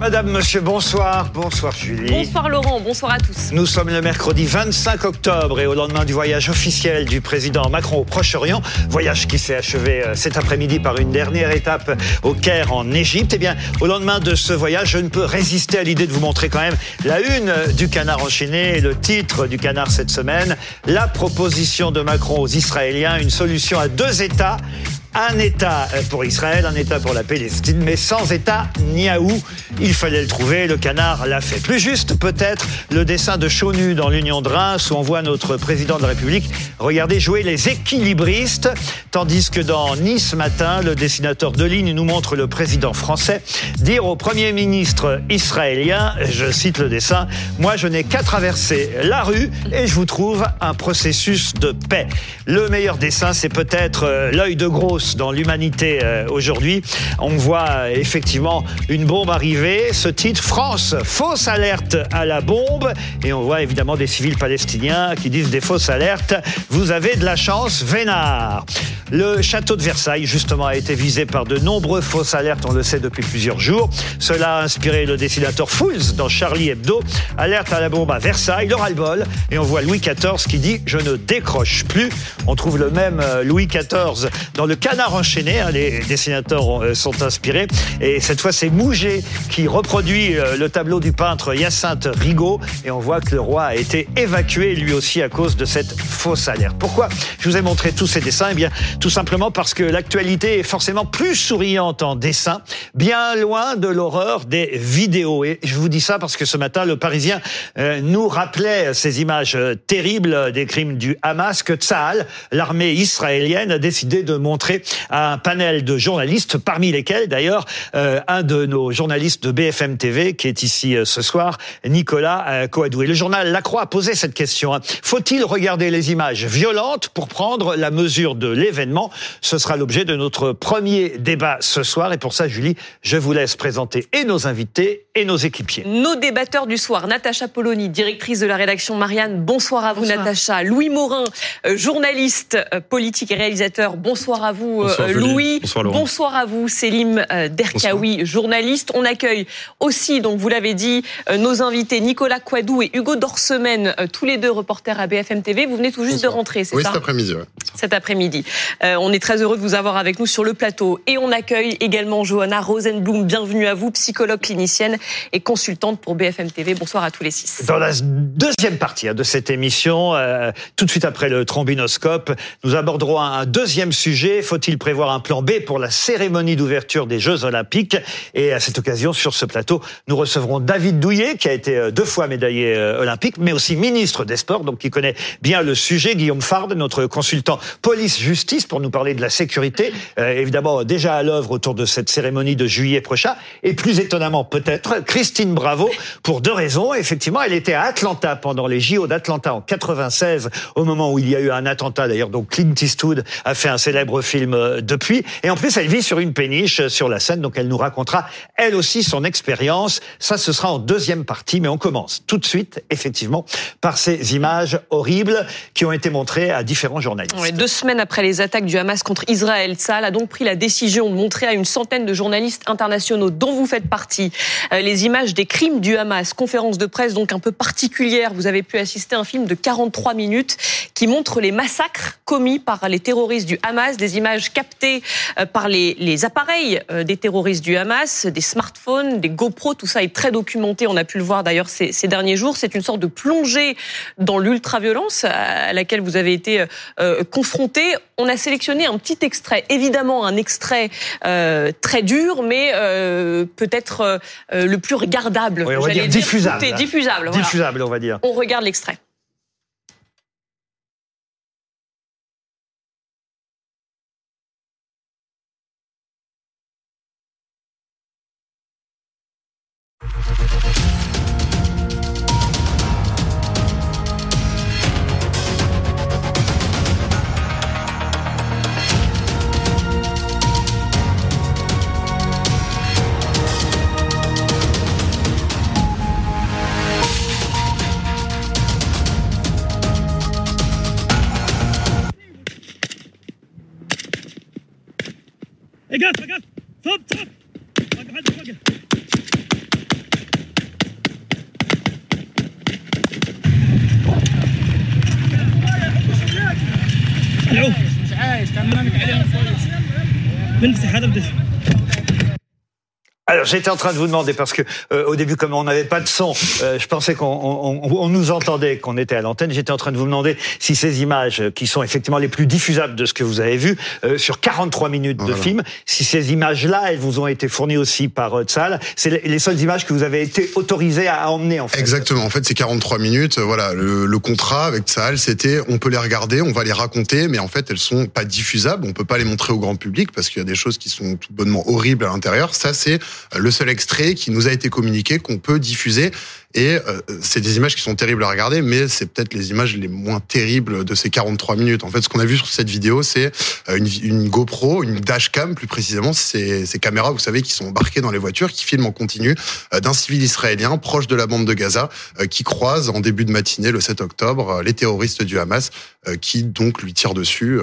Madame, monsieur, bonsoir. Bonsoir Julie. Bonsoir Laurent, bonsoir à tous. Nous sommes le mercredi 25 octobre et au lendemain du voyage officiel du président Macron au Proche-Orient, voyage qui s'est achevé euh, cet après-midi par une dernière étape au Caire en Égypte. Eh bien, au lendemain de ce voyage, je ne peux résister à l'idée de vous montrer quand même la une du canard enchaîné et le titre du canard cette semaine, la proposition de Macron aux Israéliens, une solution à deux États un État pour Israël, un État pour la Palestine, mais sans État ni à où. Il fallait le trouver, le canard l'a fait. Plus juste, peut-être, le dessin de Chaunu dans l'Union de Reims, où on voit notre président de la République regarder jouer les équilibristes, tandis que dans Nice matin, le dessinateur de ligne nous montre le président français dire au Premier ministre israélien, je cite le dessin, moi je n'ai qu'à traverser la rue et je vous trouve un processus de paix. Le meilleur dessin, c'est peut-être euh, l'œil de dans l'humanité euh, aujourd'hui. On voit euh, effectivement une bombe arriver. Ce titre, France, fausse alerte à la bombe. Et on voit évidemment des civils palestiniens qui disent des fausses alertes. Vous avez de la chance, Vénard. Le château de Versailles, justement, a été visé par de nombreux fausses alertes, on le sait depuis plusieurs jours. Cela a inspiré le dessinateur Fools dans Charlie Hebdo. Alerte à la bombe à Versailles, le ras-le-bol. Et on voit Louis XIV qui dit Je ne décroche plus. On trouve le même euh, Louis XIV dans le canard enchaîné. Hein, les dessinateurs euh, sont inspirés. Et cette fois, c'est Mouget qui reproduit euh, le tableau du peintre Hyacinthe Rigaud. Et on voit que le roi a été évacué lui aussi à cause de cette fausse alerte. Pourquoi je vous ai montré tous ces dessins? Eh bien, tout simplement parce que l'actualité est forcément plus souriante en dessin, bien loin de l'horreur des vidéos. Et je vous dis ça parce que ce matin, le Parisien euh, nous rappelait ces images terribles des crimes du Hamas que Tsahal, l'armée israélienne, a décidé de montrer à un panel de journalistes, parmi lesquels d'ailleurs euh, un de nos journalistes de BFM TV qui est ici ce soir, Nicolas Coadou. Et le journal La Croix a posé cette question. Hein. Faut-il regarder les images violentes pour prendre la mesure de l'événement? Ce sera l'objet de notre premier débat ce soir. Et pour ça, Julie, je vous laisse présenter et nos invités et nos équipiers. Nos débatteurs du soir, Natacha Poloni, directrice de la rédaction Marianne. Bonsoir à vous, Natacha. Louis Morin, euh, journaliste euh, politique et réalisateur. Bonsoir à vous, euh, Louis. Bonsoir, Bonsoir, à vous, Selim Derkaoui, journaliste. On accueille aussi, donc vous l'avez dit, nos invités Nicolas Quadou et Hugo Dorsemène, tous les deux reporters à BFM TV. Vous venez tout juste de rentrer, c'est ça Oui, cet après-midi. Cet après-midi. Euh, on est très heureux de vous avoir avec nous sur le plateau. Et on accueille également Johanna Rosenblum. Bienvenue à vous, psychologue clinicienne et consultante pour BFM TV. Bonsoir à tous les six. Dans la deuxième partie hein, de cette émission, euh, tout de suite après le trombinoscope, nous aborderons un deuxième sujet. Faut-il prévoir un plan B pour la cérémonie d'ouverture des Jeux Olympiques Et à cette occasion, sur ce plateau, nous recevrons David Douillet, qui a été euh, deux fois médaillé olympique, mais aussi ministre des Sports, donc qui connaît bien le sujet. Guillaume Fard, notre consultant police-justice pour nous parler de la sécurité, euh, évidemment déjà à l'œuvre autour de cette cérémonie de juillet prochain. Et plus étonnamment peut-être, Christine Bravo, pour deux raisons. Effectivement, elle était à Atlanta pendant les JO d'Atlanta en 96, au moment où il y a eu un attentat. D'ailleurs, donc Clint Eastwood a fait un célèbre film euh, depuis. Et en plus, elle vit sur une péniche euh, sur la scène, donc elle nous racontera elle aussi son expérience. Ça, ce sera en deuxième partie, mais on commence tout de suite, effectivement, par ces images horribles qui ont été montrées à différents journalistes. deux semaines après les attaques du Hamas contre Israël. Saal a donc pris la décision de montrer à une centaine de journalistes internationaux dont vous faites partie euh, les images des crimes du Hamas. Conférence de presse donc un peu particulière. Vous avez pu assister à un film de 43 minutes qui montre les massacres commis par les terroristes du Hamas, des images captées euh, par les, les appareils euh, des terroristes du Hamas, des smartphones, des GoPro, tout ça est très documenté. On a pu le voir d'ailleurs ces, ces derniers jours. C'est une sorte de plongée dans l'ultra-violence à laquelle vous avez été euh, confronté. On a sélectionné un petit extrait, évidemment un extrait euh, très dur, mais euh, peut-être le plus regardable. Oui, on va dire diffusable. diffusable. Diffusable, on va dire. On regarde l'extrait. وقف وقف صب صب وقف وقف العوف. مش عايش تمامك عليهم بنفتح هذا بدش Alors j'étais en train de vous demander parce que euh, au début comme on n'avait pas de son, euh, je pensais qu'on on, on- nous entendait, qu'on était à l'antenne. J'étais en train de vous demander si ces images euh, qui sont effectivement les plus diffusables de ce que vous avez vu euh, sur 43 minutes de film, si ces images-là, elles vous ont été fournies aussi par euh, Tzal, c'est les, les seules images que vous avez été autorisé à emmener en fait. Exactement. En fait, c'est 43 minutes. Voilà, le, le contrat avec Sahel, c'était on peut les regarder, on va les raconter, mais en fait, elles sont pas diffusables. On peut pas les montrer au grand public parce qu'il y a des choses qui sont tout bonnement horribles à l'intérieur. Ça, c'est le seul extrait qui nous a été communiqué qu'on peut diffuser. Et euh, c'est des images qui sont terribles à regarder, mais c'est peut-être les images les moins terribles de ces 43 minutes. En fait, ce qu'on a vu sur cette vidéo, c'est euh, une, GoPro, une dashcam plus précisément, ces, ces caméras, vous savez, qui sont embarquées dans les voitures, qui filment en continu euh, d'un civil israélien proche de la bande de Gaza, euh, qui croise en début de matinée, le 7 octobre, euh, les terroristes du Hamas, euh, qui donc lui tirent dessus.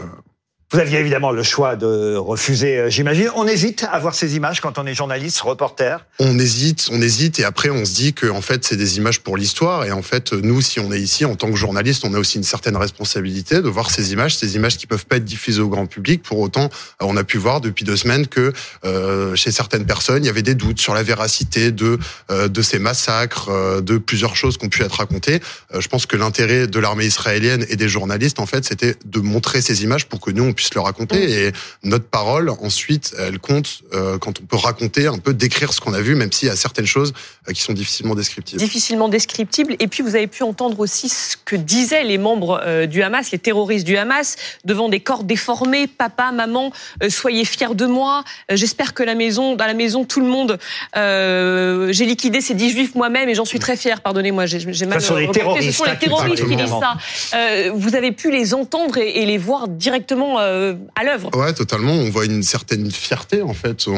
Vous aviez évidemment le choix de refuser, euh, j'imagine. On hésite à voir ces images quand on est journaliste, reporter. On hésite, on hésite, et après on se dit que en fait c'est des images pour l'histoire, et en fait nous, si on est ici en tant que journaliste, on a aussi une certaine responsabilité de voir ces images, ces images qui peuvent pas être diffusées au grand public. Pour autant, euh, on a pu voir depuis deux semaines que euh, chez certaines personnes, il y avait des doutes sur la véracité de euh, de ces massacres, euh, de plusieurs choses qui ont pu être racontées. Euh, je pense que l'intérêt de l'armée israélienne et des journalistes, en fait, c'était de montrer ces images pour que nous puisse le raconter. Et notre parole, ensuite, elle compte euh, quand on peut raconter, un peu décrire ce qu'on a vu, même s'il y a certaines choses qui sont difficilement descriptibles. difficilement descriptible. Et puis vous avez pu entendre aussi ce que disaient les membres euh, du Hamas, les terroristes du Hamas, devant des corps déformés. Papa, maman, euh, soyez fiers de moi. Euh, J'espère que la maison, dans la maison, tout le monde, euh, j'ai liquidé ces dix juifs moi-même et j'en suis très fière. Pardonnez-moi, j'ai mal. Ce sont les terroristes, Ce sont les terroristes qui disent ça. Euh, vous avez pu les entendre et, et les voir directement euh, à l'œuvre. Ouais, totalement. On voit une certaine fierté en fait. On,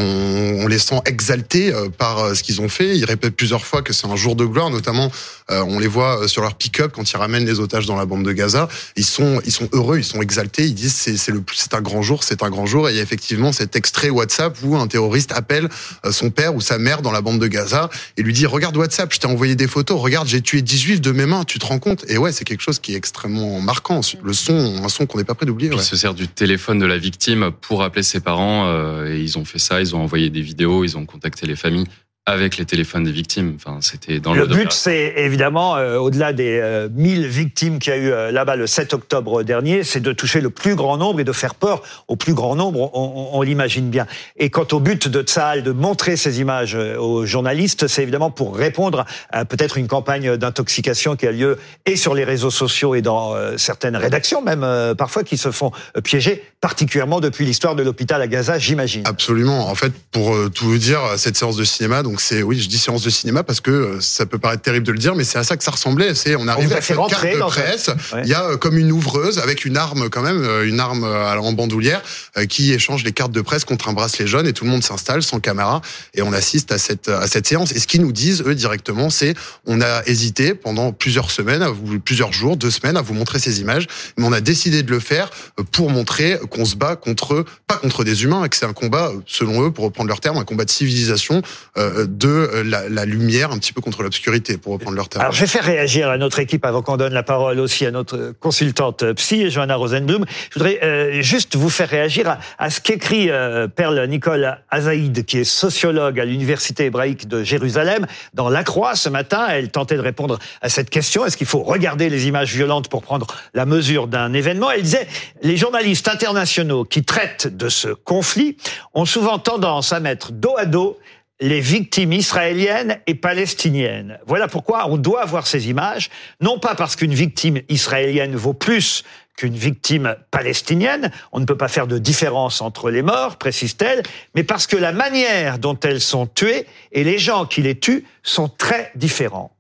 on les sent exaltés euh, par euh, ce qu'ils ont fait. Ils répètent plusieurs fois que c'est un jour de gloire. Notamment, euh, on les voit euh, sur leur pick-up quand ils ramènent les otages dans la bande de Gaza. Ils sont, ils sont heureux, ils sont exaltés. Ils disent c'est c'est le plus- c'est un grand jour, c'est un grand jour. Et il y a effectivement cet extrait WhatsApp où un terroriste appelle euh, son père ou sa mère dans la bande de Gaza et lui dit regarde WhatsApp, je t'ai envoyé des photos. Regarde, j'ai tué 10 juifs de mes mains. Tu te rends compte? Et ouais, c'est quelque chose qui est extrêmement marquant. Le son, un son qu'on n'est pas prêt d'oublier. Ouais. il se sert du téléphone de la victime pour appeler ses parents. euh, et ils ont fait ça, ils ont envoyé des vidéos, ils ont contacté les familles avec les téléphones des victimes. Enfin, c'était dans Le le. but, c'est évidemment, euh, au-delà des euh, 1000 victimes qu'il y a eu euh, là-bas le 7 octobre dernier, c'est de toucher le plus grand nombre et de faire peur au plus grand nombre, on, on- on l'imagine bien. Et quant au but de Tsahal de montrer ces images euh, aux journalistes, c'est évidemment pour répondre à peut-être une campagne d'intoxication qui a lieu et sur les réseaux sociaux et dans euh, certaines rédactions même, euh, parfois, qui se font piéger, particulièrement depuis l'histoire de l'hôpital à Gaza, j'imagine. Absolument. En fait, pour euh, tout vous dire, cette séance de cinéma, donc c'est, oui, je dis séance de cinéma parce que euh, ça peut paraître terrible de le dire, mais c'est à ça que ça ressemblait. C'est, on arrive a à cette carte de presse. Ouais. Il y a euh, comme une ouvreuse avec une arme quand même, euh, une arme en bandoulière, qui échange les cartes de presse contre un bracelet jaune et tout le monde s'installe sans caméra et on assiste à cette à cette séance. Et ce qu'ils nous disent eux directement, c'est on a hésité pendant plusieurs semaines, à vous, plusieurs jours, deux semaines à vous montrer ces images, mais on a décidé de le faire pour montrer qu'on se bat contre pas contre des humains, et que c'est un combat, selon eux, pour reprendre leur terme, un combat de civilisation, euh, de euh, la, la lumière, un petit peu contre l'obscurité, pour reprendre leur terme. Alors, je vais faire réagir à notre équipe avant qu'on donne la parole aussi à notre consultante euh, psy, Johanna Rosenblum. Je voudrais euh, juste vous faire réagir à, à ce qu'écrit euh, Perle Nicole Azaïd, qui est sociologue à l'Université hébraïque de Jérusalem. Dans La Croix, ce matin, elle tentait de répondre à cette question. Est-ce qu'il faut regarder les images violentes pour prendre la mesure d'un événement? Elle disait, les journalistes internationaux qui traitent de ce conflit ont souvent tendance à mettre dos à dos les victimes israéliennes et palestiniennes. Voilà pourquoi on doit voir ces images, non pas parce qu'une victime israélienne vaut plus qu'une victime palestinienne, on ne peut pas faire de différence entre les morts, précise-t-elle, mais parce que la manière dont elles sont tuées et les gens qui les tuent sont très différents.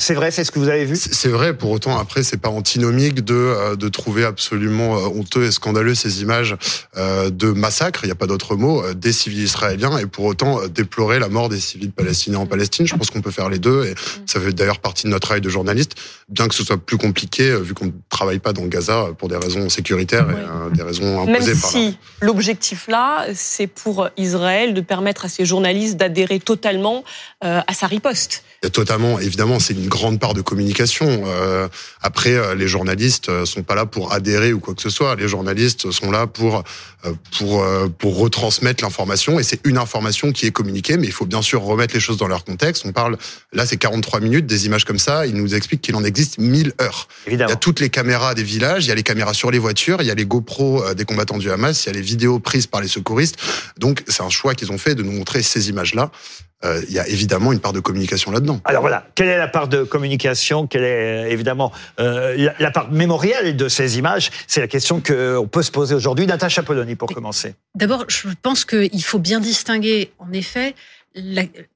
C'est vrai, c'est ce que vous avez vu? C'est vrai, pour autant, après, c'est pas antinomique de, euh, de trouver absolument euh, honteux et scandaleux ces images euh, de massacre, il n'y a pas d'autre mot, des civils israéliens, et pour autant déplorer la mort des civils palestiniens en Palestine. Je pense qu'on peut faire les deux, et ça fait d'ailleurs partie de notre travail de journaliste, bien que ce soit plus compliqué, vu qu'on ne travaille pas dans Gaza pour des raisons sécuritaires et des raisons Même imposées par la- si l'objectif là, c'est pour Israël de permettre à ses journalistes d'adhérer totalement à sa riposte. Totalement, évidemment, c'est une grande part de communication. Euh, après, euh, les journalistes euh, sont pas là pour adhérer ou quoi que ce soit. Les journalistes sont là pour euh, pour pour retransmettre l'information et c'est une information qui est communiquée. Mais il faut bien sûr remettre les choses dans leur contexte. On parle là, c'est 43 minutes des images comme ça. Il nous explique qu'il en existe 1000 heures. Il y Évidemment. a toutes les caméras des villages, il y a les caméras sur les voitures, il y a les GoPro des combattants du Hamas, il y a les vidéos prises par les secouristes. Donc c'est un choix qu'ils ont fait de nous montrer ces images-là. Euh, il y a évidemment une part de communication là-dedans. Alors voilà, quelle est la part de communication Quelle est euh, évidemment euh, la, la part mémorielle de ces images C'est la question qu'on peut se poser aujourd'hui. Natacha Polony, pour commencer. D'abord, je pense qu'il faut bien distinguer, en effet,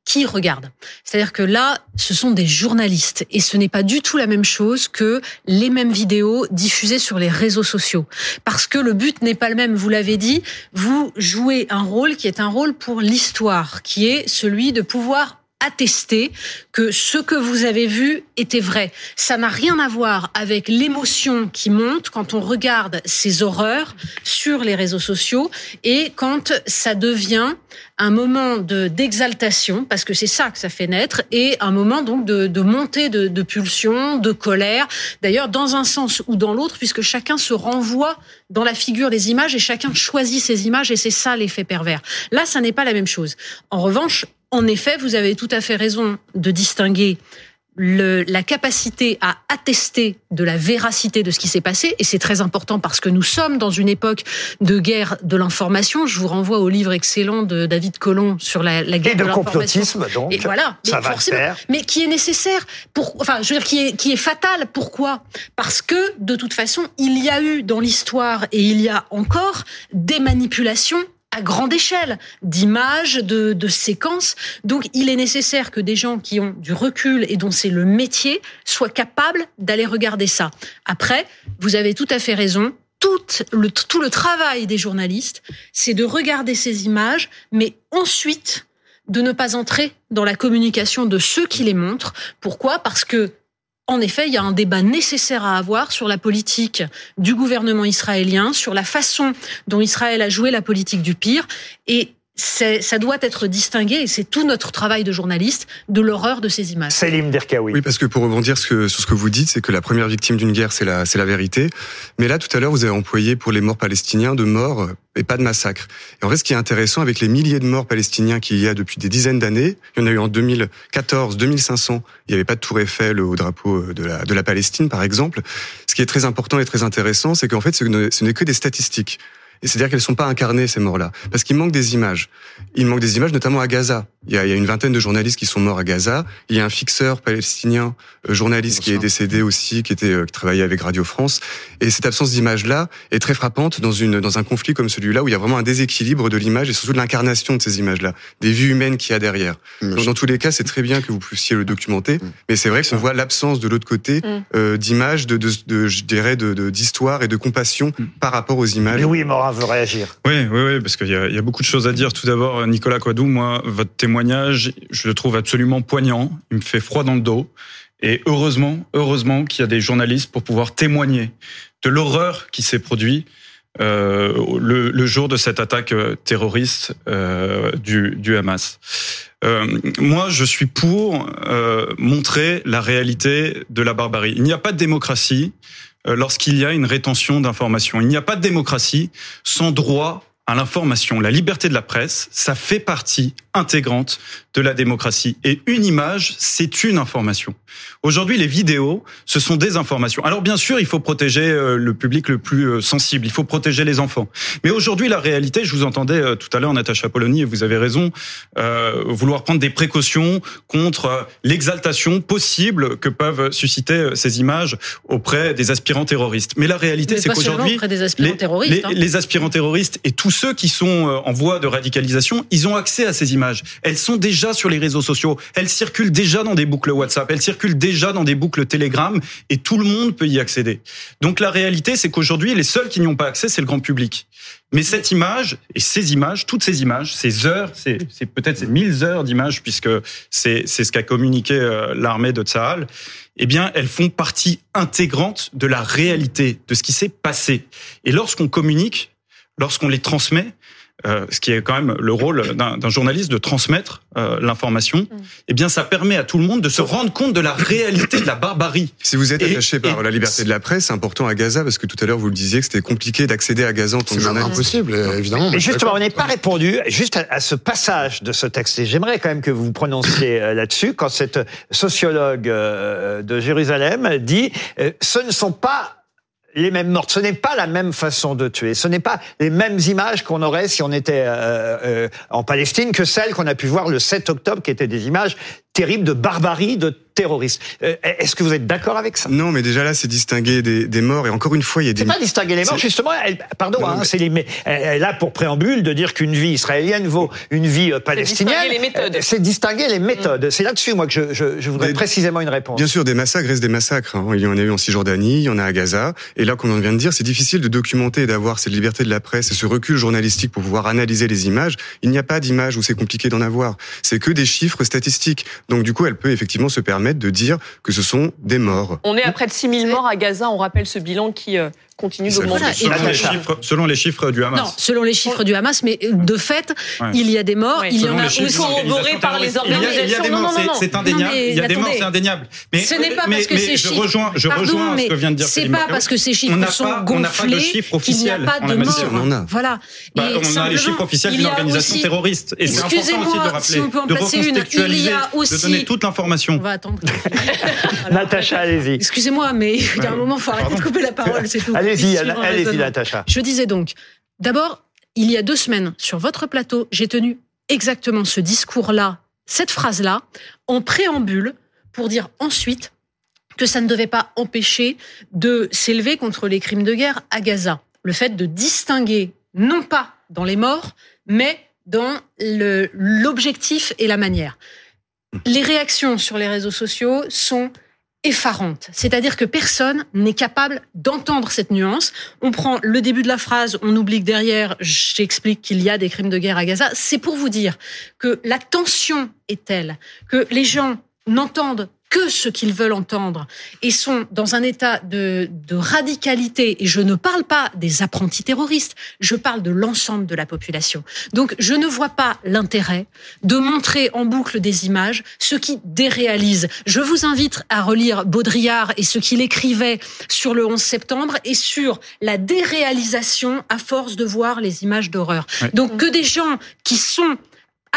qui regarde. C'est-à-dire que là, ce sont des journalistes et ce n'est pas du tout la même chose que les mêmes vidéos diffusées sur les réseaux sociaux. Parce que le but n'est pas le même, vous l'avez dit, vous jouez un rôle qui est un rôle pour l'histoire, qui est celui de pouvoir attester que ce que vous avez vu était vrai. Ça n'a rien à voir avec l'émotion qui monte quand on regarde ces horreurs sur les réseaux sociaux et quand ça devient un moment de d'exaltation parce que c'est ça que ça fait naître et un moment donc de, de montée de, de pulsion, de colère. D'ailleurs dans un sens ou dans l'autre puisque chacun se renvoie dans la figure des images et chacun choisit ses images et c'est ça l'effet pervers. Là, ça n'est pas la même chose. En revanche, en effet, vous avez tout à fait raison de distinguer le, la capacité à attester de la véracité de ce qui s'est passé, et c'est très important parce que nous sommes dans une époque de guerre de l'information. Je vous renvoie au livre excellent de David Colomb sur la, la guerre Et de complotisme, donc. Et voilà, Ça mais va forcément, faire. mais qui est nécessaire pour, enfin, je veux dire, qui est, qui est fatal. Pourquoi? Parce que de toute façon, il y a eu dans l'histoire et il y a encore des manipulations à grande échelle d'images, de, de séquences. Donc, il est nécessaire que des gens qui ont du recul et dont c'est le métier soient capables d'aller regarder ça. Après, vous avez tout à fait raison. Tout le, tout le travail des journalistes, c'est de regarder ces images, mais ensuite de ne pas entrer dans la communication de ceux qui les montrent. Pourquoi? Parce que en effet, il y a un débat nécessaire à avoir sur la politique du gouvernement israélien, sur la façon dont Israël a joué la politique du pire. Et ça doit être distingué, et c'est tout notre travail de journaliste, de l'horreur de ces images. Selim Derkaoui. Oui, parce que pour rebondir ce que- sur ce que vous dites, c'est que la première victime d'une guerre, c'est la, c'est la vérité. Mais là, tout à l'heure, vous avez employé pour les morts palestiniens de morts euh, et pas de massacres. Et en vrai, ce qui est intéressant avec les milliers de morts palestiniens qu'il y a depuis des dizaines d'années, il y en a eu en 2014, 2500, il n'y avait pas de tour Eiffel au drapeau euh, de la, de la Palestine, par exemple. Ce qui est très important et très intéressant, c'est qu'en fait, ce n'est que des statistiques. Et c'est-à-dire qu'elles sont pas incarnées, ces morts-là. Parce qu'il manque des images. Il manque des images, notamment à Gaza. Il y, a, il y a une vingtaine de journalistes qui sont morts à Gaza. Il y a un fixeur palestinien, euh, journaliste, qui est décédé aussi, qui était euh, qui travaillait avec Radio France. Et cette absence d'image-là est très frappante dans une dans un conflit comme celui-là où il y a vraiment un déséquilibre de l'image et surtout de l'incarnation de ces images-là, des vies humaines qu'il y a derrière. Donc, dans tous les cas, c'est très bien que vous puissiez le documenter, mais c'est vrai qu'on voit l'absence de l'autre côté Mm. euh, d'images, de, de, de, je dirais, de d'histoire et de compassion par rapport aux images. Louis Morin veut réagir. Oui, oui, oui, parce qu'il y, y a beaucoup de choses à dire. Tout d'abord, Nicolas Quadou, moi, votre témoignage, je le trouve absolument poignant. Il me fait froid dans le dos. Et heureusement, heureusement qu'il y a des journalistes pour pouvoir témoigner de l'horreur qui s'est produite euh, le, jour de cette attaque euh, terroriste euh, du, Hamas. Moi, je suis pour montrer la réalité de la barbarie. Il n'y a pas de démocratie lorsqu'il y a une rétention d'informations. Il n'y a pas de démocratie sans droit à l'information. La liberté de la presse, ça fait partie intégrante de la démocratie. Et une image, c'est une information. Aujourd'hui, les vidéos, ce sont des informations. Alors bien sûr, il faut protéger euh, le public le plus euh, sensible, il faut protéger les enfants. Mais aujourd'hui, la réalité, je vous entendais euh, tout à l'heure, Natacha Polony, et vous avez raison, euh, vouloir prendre des précautions contre l'exaltation possible que peuvent susciter ces images auprès des aspirants terroristes. Mais la réalité, c'est qu'aujourd'hui, les, les- hein. les aspirants terroristes et tous ceux qui sont en voie de radicalisation, ils ont accès à ces images. Elles sont déjà sur les réseaux sociaux, elles circulent déjà dans des boucles WhatsApp, elles circulent déjà dans des boucles Telegram, et tout le monde peut y accéder. Donc la réalité, c'est qu'aujourd'hui, les seuls qui n'y ont pas accès, c'est le grand public. Mais cette image, et ces images, toutes ces images, ces heures, c'est peut-être ces 1000 heures d'images, puisque c'est c'est ce qu'a communiqué euh, l'armée de Tsahal, eh bien, elles font partie intégrante de la réalité, de ce qui s'est passé. Et lorsqu'on communique, lorsqu'on les transmet, euh, ce qui est quand même le rôle d'un d'un journaliste de transmettre euh, l'information, eh bien, ça permet à tout le monde de se rendre compte de la réalité de la barbarie. Si vous êtes Et- attaché par et- la liberté de la presse, c'est important à Gaza parce que tout à l'heure vous le disiez que c'était compliqué d'accéder à Gaza en tant C'est que même journaliste. impossible, évidemment. Mais je suis justement, on n'est pas répondu juste à, à ce passage de ce texte. Et j'aimerais quand même que vous vous prononciez euh, là-dessus quand cette sociologue euh, de Jérusalem dit euh, ce ne sont pas les mêmes morts, ce n'est pas la même façon de tuer, ce n'est pas les mêmes images qu'on aurait si on était euh, euh, en Palestine que celles qu'on a pu voir le 7 octobre, qui étaient des images terribles de barbarie, de terrorisme. Euh, Est-ce que vous êtes d'accord avec ça? Non, mais déjà là, c'est distinguer des, des morts. Et encore une fois, il y a des. C'est pas distinguer les morts, justement. Elle, pardon, Non, hein, mais- c'est les, elle a pour préambule de dire qu'une vie israélienne vaut une vie euh, palestinienne. distinguer les méthodes. Euh, C'est distinguer les méthodes. C'est là-dessus, moi, que je, je, je voudrais Des- précisément une réponse. Bien sûr, des massacres restent des massacres. hein. Il y en a eu en Cisjordanie, il y en a à Gaza. Et là, comme on vient de dire, c'est difficile de documenter et d'avoir cette liberté de la presse et ce recul journalistique pour pouvoir analyser les images. Il n'y a pas d'images où c'est compliqué d'en avoir. C'est que des chiffres statistiques. Donc, du coup, elle peut effectivement se permettre de dire que ce sont des morts. On est à près de 6000 morts à Gaza. On rappelle ce bilan qui euh, continue d'augmenter. Selon les, chiffres, selon les chiffres du Hamas. Non, selon les chiffres du Hamas, mais de fait, Ouais. il y a des morts, Ouais. il y Selon en a corroborés par les terroriste. Il y a- Il y a des organisations. Non, morts, non, non, c'est- indéniable. Non, mais il y a des morts, c'est indéniable. Mais, Ce n'est pas parce que ces je chiffres. rejoins, je rejoins ce que vient de dire C'est pas parce que ces On chiffres n'a sont pas- on n'a pas de gonflés qu'il n'y a officiels pas de morts. Voilà. Bah, on a les chiffres officiels il d'une y a organisation aussi- terroriste. Et c'est important aussi de rappeler, si on peut en de placer une. Il y recontextualiser, a de aussi- donner toute l'information. On va attendre. Natacha, allez-y. Excusez-moi, mais il y a un moment, il faut arrêter de couper la parole, c'est tout. Allez-y, allez-y. Natacha. Je disais donc, d'abord, il y a deux semaines, sur votre plateau, j'ai tenu exactement ce discours-là, cette phrase-là, en préambule, pour dire ensuite que ça ne devait pas empêcher de s'élever contre les crimes de guerre à Gaza. Le fait de distinguer, non pas dans les morts, mais dans l'objectif et la manière. Les réactions sur les réseaux sociaux sont effarantes. C'est-à-dire que personne n'est capable d'entendre cette nuance. On prend le début de la phrase, on oublie que derrière, j'explique qu'il y a des crimes de guerre à Gaza. C'est pour vous dire que la tension est telle que les gens n'entendent que ce qu'ils veulent entendre et sont dans un état de, de radicalité. Et je ne parle pas des apprentis terroristes, je parle de l'ensemble de la population. Donc je ne vois pas l'intérêt de montrer en boucle des images, ce qui déréalise. Je vous invite à relire Baudrillard et ce qu'il écrivait sur le 11 septembre et sur la déréalisation à force de voir les images d'horreur. Ouais. Donc que des gens qui sont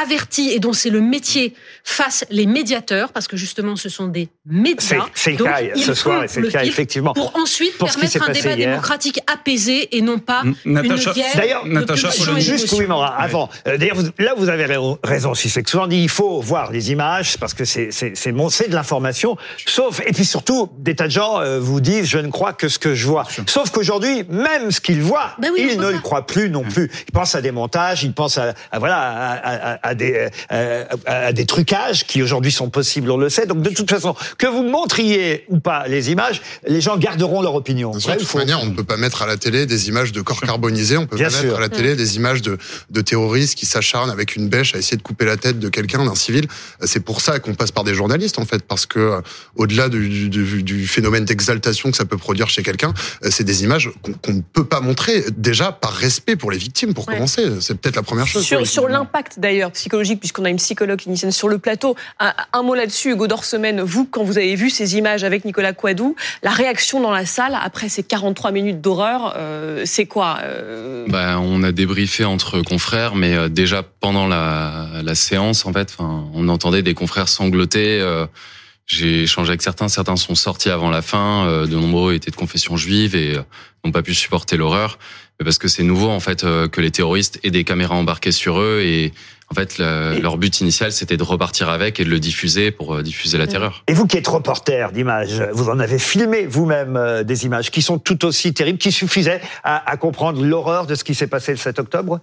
avertis et dont c'est le métier fassent les médiateurs, parce que justement ce sont des médias. c'est le cas ce soir, et c'est le cas, effectivement. Pour ensuite Pour permettre un débat hier. démocratique apaisé et non pas Natacha- une guerre. D'ailleurs, Natacha Juste, d'émotions. oui, Morin, avant. Euh, D'ailleurs, là, vous avez ra- raison aussi. C'est que souvent dit, il faut voir les images parce que c'est c'est de l'information. Sauf et puis surtout, des tas de gens euh, vous disent, je ne crois que ce que je vois. Sauf qu'aujourd'hui, même ce qu'ils voient, Ben oui, ils ne pas. le croient plus non plus. Ils pensent à des montages, ils pensent à, à, voilà à, à- à- des euh, à, à des trucages qui aujourd'hui sont possibles, on le sait. Donc de toute façon, que vous montriez ou pas les images, les gens garderont leur opinion. Bien sûr, Vrai de ou toute faux manière, on ne peut pas mettre à la télé des images de corps carbonisés, on peut Bien pas sûr. mettre à la télé des images de, de terroristes qui s'acharnent avec une bêche à essayer de couper la tête de quelqu'un, d'un civil. C'est pour ça qu'on passe par des journalistes, en fait, parce que euh, au-delà du, du- du phénomène d'exaltation que ça peut produire chez quelqu'un, euh, c'est des images qu'on ne peut pas montrer, déjà par respect pour les victimes, pour Ouais. commencer. C'est peut-être la première chose. Sur, sur l'impact d'ailleurs psychologique, puisqu'on a une psychologue clinicienne sur le plateau, un, mot là-dessus, Hugo Dorsemène, vous, quand vous avez vu ces images avec Nicolas Coadou, la réaction dans la salle après ces 43 minutes d'horreur, euh, c'est quoi euh, Bah, on a débriefé entre confrères, mais euh, déjà pendant la, séance, en fait, on entendait des confrères sangloter. J'ai échangé avec certains, certains sont sortis avant la fin. de nombreux étaient de confession juive et n'ont pas pu supporter l'horreur, parce que c'est nouveau en fait que les terroristes aient des caméras embarquées sur eux et en fait Et- leur but initial c'était de repartir avec et de le diffuser pour euh, diffuser la terreur. Et vous qui êtes reporter d'images, vous en avez filmé vous-même euh, des images qui sont tout aussi terribles, qui suffisaient à, à comprendre l'horreur de ce qui s'est passé le 7 octobre?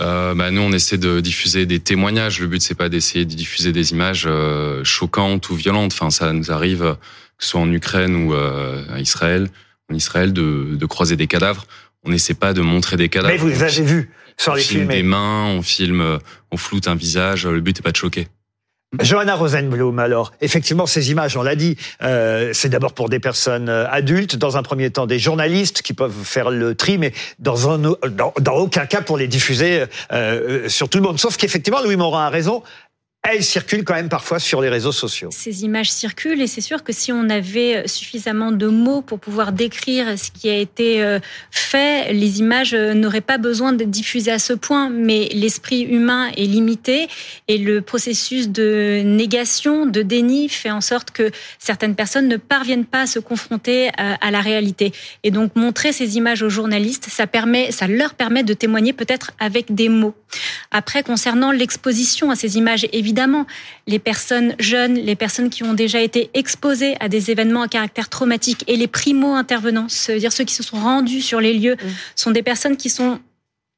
Euh, bah, Nous, on essaie de diffuser des témoignages. Le but, c'est pas d'essayer de diffuser des images euh, choquantes ou violentes. Enfin, ça nous arrive, que ce soit en Ukraine ou euh, à Israël, en Israël, de, de croiser des cadavres. On n'essaie pas de montrer des cadavres. Mais vous les avez vus on les filme des mains, on filme, euh, on floute un visage. Le but n'est pas de choquer. Johanna Rosenblum, alors, effectivement, ces images, on l'a dit, euh, c'est d'abord pour des personnes euh, adultes, dans un premier temps des journalistes qui peuvent faire le tri, mais dans, un, dans, dans aucun cas pour les diffuser euh, sur tout le monde. Sauf qu'effectivement, Louis Morin a raison, elles circulent quand même parfois sur les réseaux sociaux. Ces images circulent et c'est sûr que si on avait suffisamment de mots pour pouvoir décrire ce qui a été euh, fait, les images euh, n'auraient pas besoin d'être diffusées à ce point. Mais l'esprit humain est limité et le processus de négation, de déni fait en sorte que certaines personnes ne parviennent pas à se confronter à la réalité. Et donc montrer ces images aux journalistes, ça permet, ça leur permet de témoigner peut-être avec des mots. Après, concernant l'exposition à ces images, évidemment, les personnes jeunes, les personnes qui ont déjà été exposées à des événements à caractère traumatique et les primo-intervenants, c'est-à-dire ceux qui se sont rendus sur les lieux, sont des personnes qui sont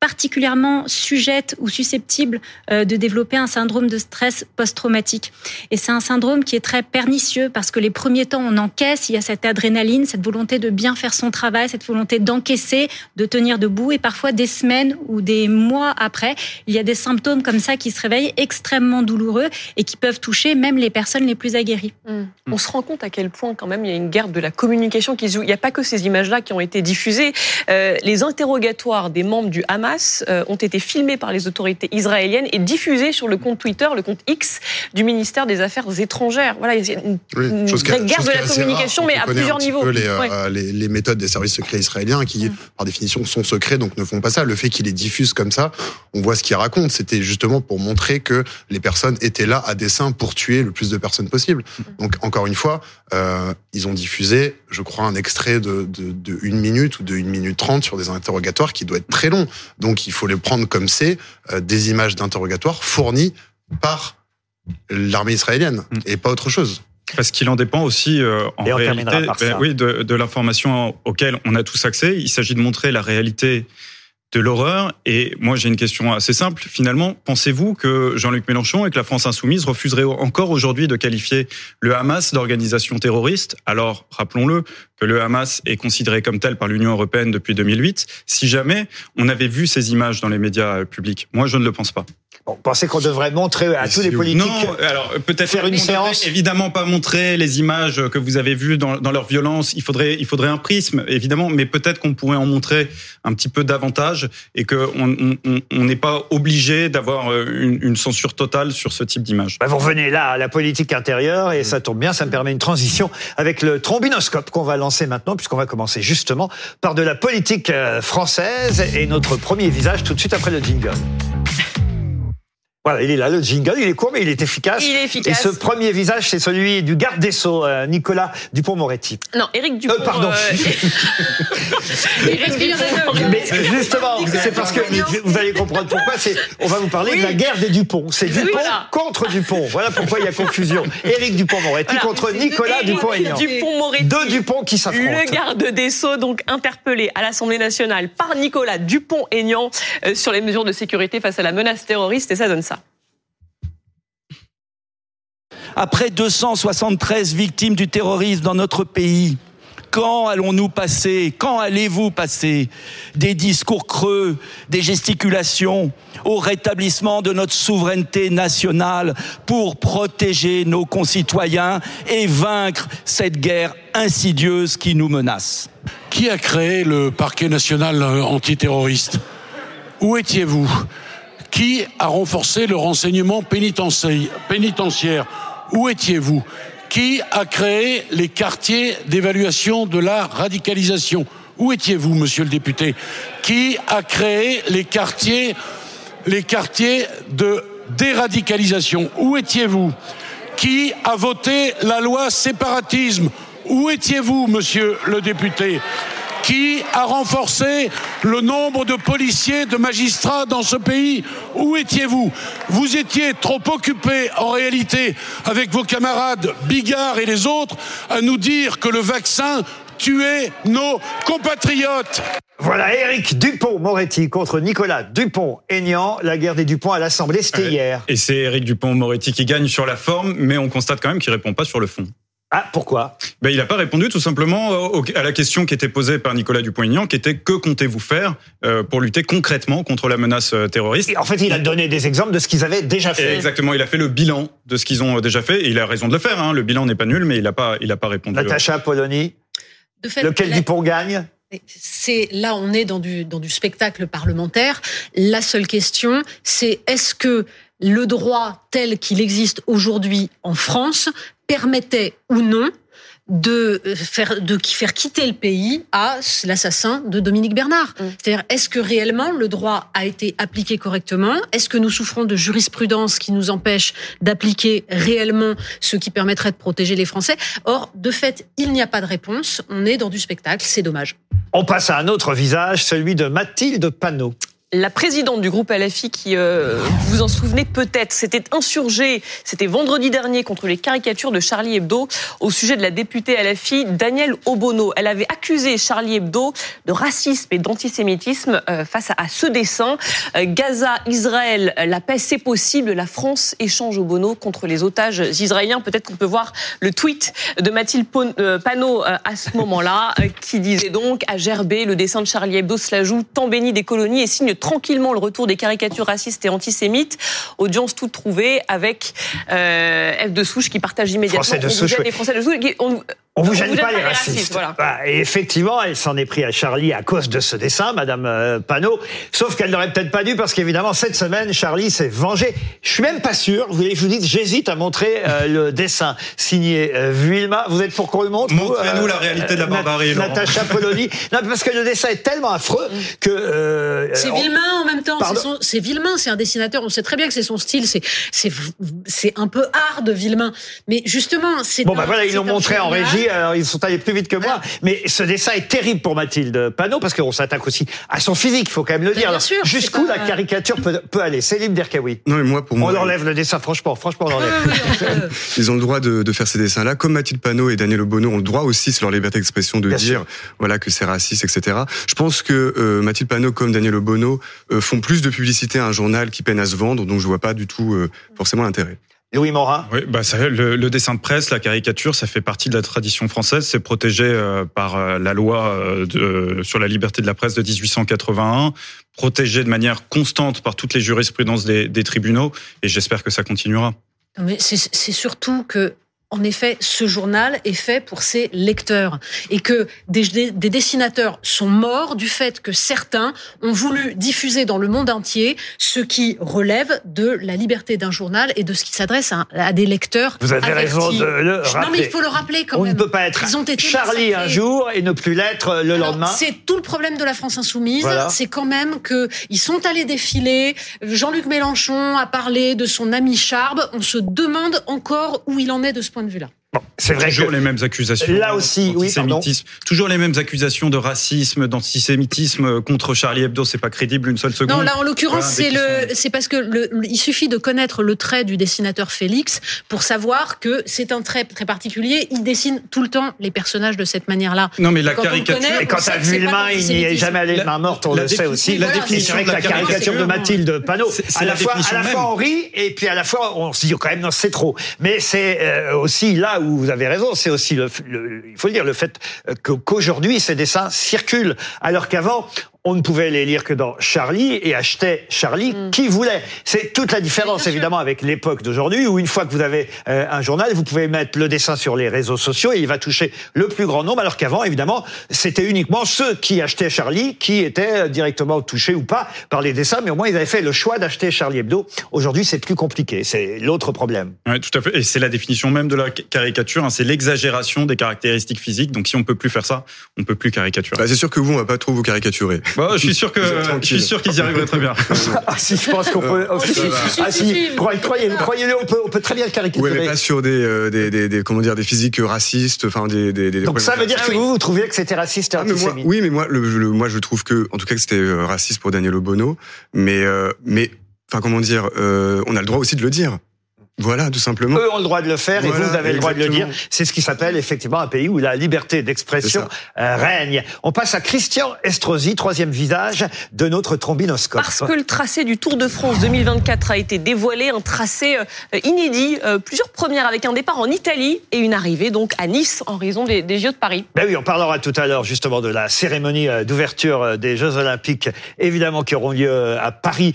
particulièrement sujettes ou susceptibles euh, de développer un syndrome de stress post-traumatique. Et c'est un syndrome qui est très pernicieux parce que les premiers temps, on encaisse, il y a cette adrénaline, cette volonté de bien faire son travail, cette volonté d'encaisser, de tenir debout. Et parfois, des semaines ou des mois après, il y a des symptômes comme ça qui se réveillent extrêmement douloureux et qui peuvent toucher même les personnes les plus aguerries. Mm. On se rend compte à quel point quand même il y a une guerre de la communication qui se joue. Il n'y a pas que ces images-là qui ont été diffusées. Euh, les interrogatoires des membres du Hamas euh, ont été filmés par les autorités israéliennes et diffusés sur le compte Twitter, le compte X du ministère des Affaires étrangères. Voilà, il y a une, Oui, une guerre de la communication, rare mais à plusieurs niveaux. les, euh, Ouais. les, les méthodes des services secrets israéliens qui, par définition, sont secrets, donc ne font pas ça. Le fait qu'ils les diffusent comme ça, on voit ce qu'ils racontent. C'était justement pour montrer que les personnes étaient là à dessein pour tuer le plus de personnes possible. Donc, encore une fois, euh, ils ont diffusé, je crois, un extrait de, de, de une minute ou de une minute trente sur des interrogatoires qui doit être très long. Donc, il faut les prendre comme c'est, euh, des images d'interrogatoires fournies par l'armée israélienne et pas autre chose. Parce qu'il en dépend aussi, euh, en réalité, ben oui, de, de l'information auquel on a tous accès. Il s'agit de montrer la réalité de l'horreur. Et moi, j'ai une question assez simple. Finalement, pensez-vous que Jean-Luc Mélenchon et que la France insoumise refuseraient encore aujourd'hui de qualifier le Hamas d'organisation terroriste? Alors, rappelons-le, que le Hamas est considéré comme tel par l'Union européenne depuis 2008, si jamais on avait vu ces images dans les médias euh, publics. Moi, je ne le pense pas. Bon, pensez qu'on devrait montrer à tous les politiques Non, alors peut-être faire une séance Évidemment, pas montrer les images que vous avez vues dans, dans leur violence. Il faudrait, il faudrait un prisme, évidemment, mais peut-être qu'on pourrait en montrer un petit peu davantage et qu'on on, on- on n'est pas obligé d'avoir euh, une, une censure totale sur ce type d'image. Bah, vous revenez là à la politique intérieure et ça tombe bien, ça me permet une transition avec le trombinoscope qu'on va lancer maintenant puisqu'on va commencer justement par de la politique euh, française et notre premier visage tout de suite après le jingle. Voilà, il est là, le jingle, il est court mais il est efficace. Il est efficace. Et ce premier visage, c'est celui du garde des Sceaux, euh, Nicolas Dupont-Moretti. Non, Éric Dupont. Euh, pardon. Éric Dupont. Mais justement, c'est parce que vous allez comprendre pourquoi. C'est, on va vous parler de la guerre des Dupont. C'est Dupont voilà. contre Dupont. Voilà pourquoi il y a confusion. Éric Dupont-Moretti Voilà. contre Nicolas Dupont-Aignan. Dupont-Moretti. Deux Dupont qui s'affrontent. Le garde des Sceaux, donc interpellé à l'Assemblée nationale par Nicolas Dupont-Aignan euh, sur les mesures de sécurité face à la menace terroriste, et ça donne ça. Après 273 victimes du terrorisme dans notre pays, quand allons-nous passer, quand allez-vous passer des discours creux, des gesticulations au rétablissement de notre souveraineté nationale pour protéger nos concitoyens et vaincre cette guerre insidieuse qui nous menace? Qui a créé le parquet national euh, antiterroriste? Où étiez-vous? Qui a renforcé le renseignement pénitentiaire pénitentiaire Où étiez-vous? Qui a créé les quartiers d'évaluation de la radicalisation? Où étiez-vous, monsieur le député? Qui a créé les quartiers, les quartiers de déradicalisation? Où étiez-vous? Qui a voté la loi séparatisme? Où étiez-vous, monsieur le député? Qui a renforcé le nombre de policiers, de magistrats dans ce pays? Où étiez-vous? Vous étiez trop occupés, en réalité, avec vos camarades Bigard et les autres, à nous dire que le vaccin tuer nos compatriotes. Voilà, Éric Dupont-Moretti contre Nicolas Dupont-Aignan. La guerre des Dupont à l'Assemblée, c'était hier. Et c'est Éric Dupont-Moretti qui gagne sur la forme, mais on constate quand même qu'il répond pas sur le fond. Ah, pourquoi? Ben, Il n'a pas répondu tout simplement au- à la question qui était posée par Nicolas Dupont-Aignan, qui était que comptez-vous faire euh, pour lutter concrètement contre la menace euh, terroriste? Et en fait, il a donné des exemples de ce qu'ils avaient déjà Et fait. Exactement, il a fait le bilan de ce qu'ils ont déjà fait, et il a raison de le faire. Hein. Le bilan n'est pas nul, mais il n'a pas, il a pas répondu. Natacha Polony, De fait, lequel la- Dupont gagne? C'est là, on est dans du dans du spectacle parlementaire. La seule question, c'est est-ce que le droit tel qu'il existe aujourd'hui en France permettait ou non de faire de qui- faire quitter le pays à l'assassin de Dominique Bernard. C'est-à-dire est-ce que réellement le droit a été appliqué correctement? Est-ce que nous souffrons de jurisprudence qui nous empêche d'appliquer réellement ce qui permettrait de protéger les Français? Or, de fait, il n'y a pas de réponse. On est dans du spectacle. C'est dommage. On passe à un autre visage, celui de Mathilde Panot. La présidente du groupe LFI, qui euh, vous en souvenez peut-être, s'était insurgée, c'était vendredi dernier, contre les caricatures de Charlie Hebdo au sujet de la députée LFI Danielle Obono. Elle avait accusé Charlie Hebdo de racisme et d'antisémitisme euh, face à, ce dessin. Euh, Gaza, Israël, la paix c'est possible. La France échange Obono contre les otages israéliens. Peut-être qu'on peut voir le tweet de Mathilde euh, Panot euh, à ce moment-là, qui disait donc à gerber le dessin de Charlie Hebdo se la joue tant béni des colonies et signe tranquillement le retour des caricatures racistes et antisémites. Audience toute trouvée avec euh, F de Souche qui partage immédiatement. Français de Souche, oui. Français de Souche. qui- On, On vous gêne pas les racistes. voilà. Bah, et effectivement, elle s'en est pris à Charlie à cause de ce dessin, Madame euh, Panot. Sauf qu'elle n'aurait peut-être pas dû parce qu'évidemment cette semaine, Charlie s'est vengé. Je suis même pas sûr. Vous voulez que je vous dise, j'hésite à montrer euh, le dessin signé euh, Vuilma. Vous êtes pour qu'on le montre Montrez-nous la réalité de la barbarie. Natacha Polony. non, parce que le dessin est tellement affreux que. euh, C'est on- Villemain en même temps. C'est son- C'est Villemain, c'est un dessinateur. On sait très bien que c'est son style. C'est c'est c'est un peu hard Villemain. Mais justement, c'est Bon, un- bah voilà, ils l'ont montré en journal. Alors ils sont allés plus vite que moi. Mais ce dessin est terrible pour Mathilde Panot, parce qu'on s'attaque aussi à son physique, il faut quand même le dire. bien Alors, sûr, Jusqu'où c'est la caricature peut, peut aller? Céline Derkaoui. Non, mais moi, pour On moi, enlève le dessin, franchement, franchement, on enlève. on Ils ont le droit de, de faire ces dessins-là, comme Mathilde Panot et Daniel Obono ont le droit aussi, c'est leur liberté d'expression, de Bien dire sûr. voilà que c'est raciste, etc. Je pense que euh, Mathilde Panot comme Daniel Obono euh, font plus de publicité à un journal qui peine à se vendre, donc je vois pas du tout euh, forcément l'intérêt. Louis Morin. Oui, bah ça, le, le dessin de presse, la caricature, ça fait partie de la tradition française. C'est protégé euh, par euh, la loi euh, de, sur la liberté de la presse de 1881, protégé de manière constante par toutes les jurisprudences des, des tribunaux, et j'espère que ça continuera. Non, mais c'est c'est surtout que. En effet, ce journal est fait pour ses lecteurs et que des, des- des dessinateurs sont morts du fait que certains ont voulu diffuser dans le monde entier ce qui relève de la liberté d'un journal et de ce qui s'adresse à, à des lecteurs. Vous avez avertis. raison de le Non, rappeler. mais il faut le rappeler quand On même. ne peut pas être Ils ont été Charlie un jour et ne plus l'être le Alors, lendemain. C'est tout le problème de la France insoumise, Voilà. c'est quand même que ils sont allés défiler. Jean-Luc Mélenchon a parlé de son ami Charbe. On se demande encore où il en est de ce point de vue-là. Bon, c'est vrai toujours que les mêmes accusations. Là aussi, oui, pardon. toujours les mêmes accusations de racisme, d'antisémitisme contre Charlie Hebdo. C'est pas crédible une seule seconde. Non, là en l'occurrence, Voilà, c'est parce que le, il suffit de connaître le trait du dessinateur Félix pour savoir que c'est un trait très particulier. Il dessine tout le temps les personnages de cette manière-là. Non, mais la Quand caricature- connaît, Et quand t'as vu le main, il n'y est jamais allé de main morte, on la le sait aussi. la c'est définition de la la caricature de Mathilde Panot, à la fois, à la fois on rit et puis à la fois on se dit quand même non c'est trop. Mais c'est euh, aussi là vous avez raison, c'est aussi le, le- il faut le dire le fait qu'aujourd'hui ces dessins circulent. Alors qu'avant on ne pouvait les lire que dans Charlie et achetait Charlie qui voulait. C'est toute la différence évidemment avec l'époque d'aujourd'hui où une fois que vous avez euh, un journal, vous pouvez mettre le dessin sur les réseaux sociaux et il va toucher le plus grand nombre alors qu'avant évidemment c'était uniquement ceux qui achetaient Charlie qui étaient directement touchés ou pas par les dessins mais au moins ils avaient fait le choix d'acheter Charlie Hebdo. Aujourd'hui c'est plus compliqué, c'est l'autre problème. Ouais, tout à fait. Et c'est la définition même de la ca- caricature. hein. C'est l'exagération des caractéristiques physiques. Donc, si on peut plus faire ça, on peut plus caricaturer. Bah, c'est sûr que vous, on va pas trop vous caricaturer. Je suis sûr que je suis sûr qu'ils y arriveraient très bien. ah si je pense qu'on peut Oh, si, si, si, ah si, si. croyez- croyez-le on peut on peut très bien le caricaturer. mais pas sur des, euh, des, des, des- comment dire des physiques racistes, enfin des, des, des Donc ça veut dire que vous vous trouviez que c'était raciste et Ah, mais moi, oui, mais moi, le, le- moi, je trouve que, en tout cas, que c'était euh, raciste pour Daniel Obono, mais, euh, mais, enfin, comment dire, euh, on a le droit aussi de le dire. Voilà, tout simplement. Eux ont le droit de le faire et vous avez le droit de le dire. C'est ce qui s'appelle effectivement un pays où la liberté d'expression euh, règne. On passe à Christian Estrosi, troisième visage de notre trombinoscope. Parce que le tracé du Tour de France 2024 a été dévoilé, un tracé euh, inédit, euh, plusieurs premières avec un départ en Italie et une arrivée donc à Nice en raison des, des JO de Paris. Ben oui, on parlera tout à l'heure justement de la cérémonie d'ouverture des Jeux Olympiques, évidemment qui auront lieu à Paris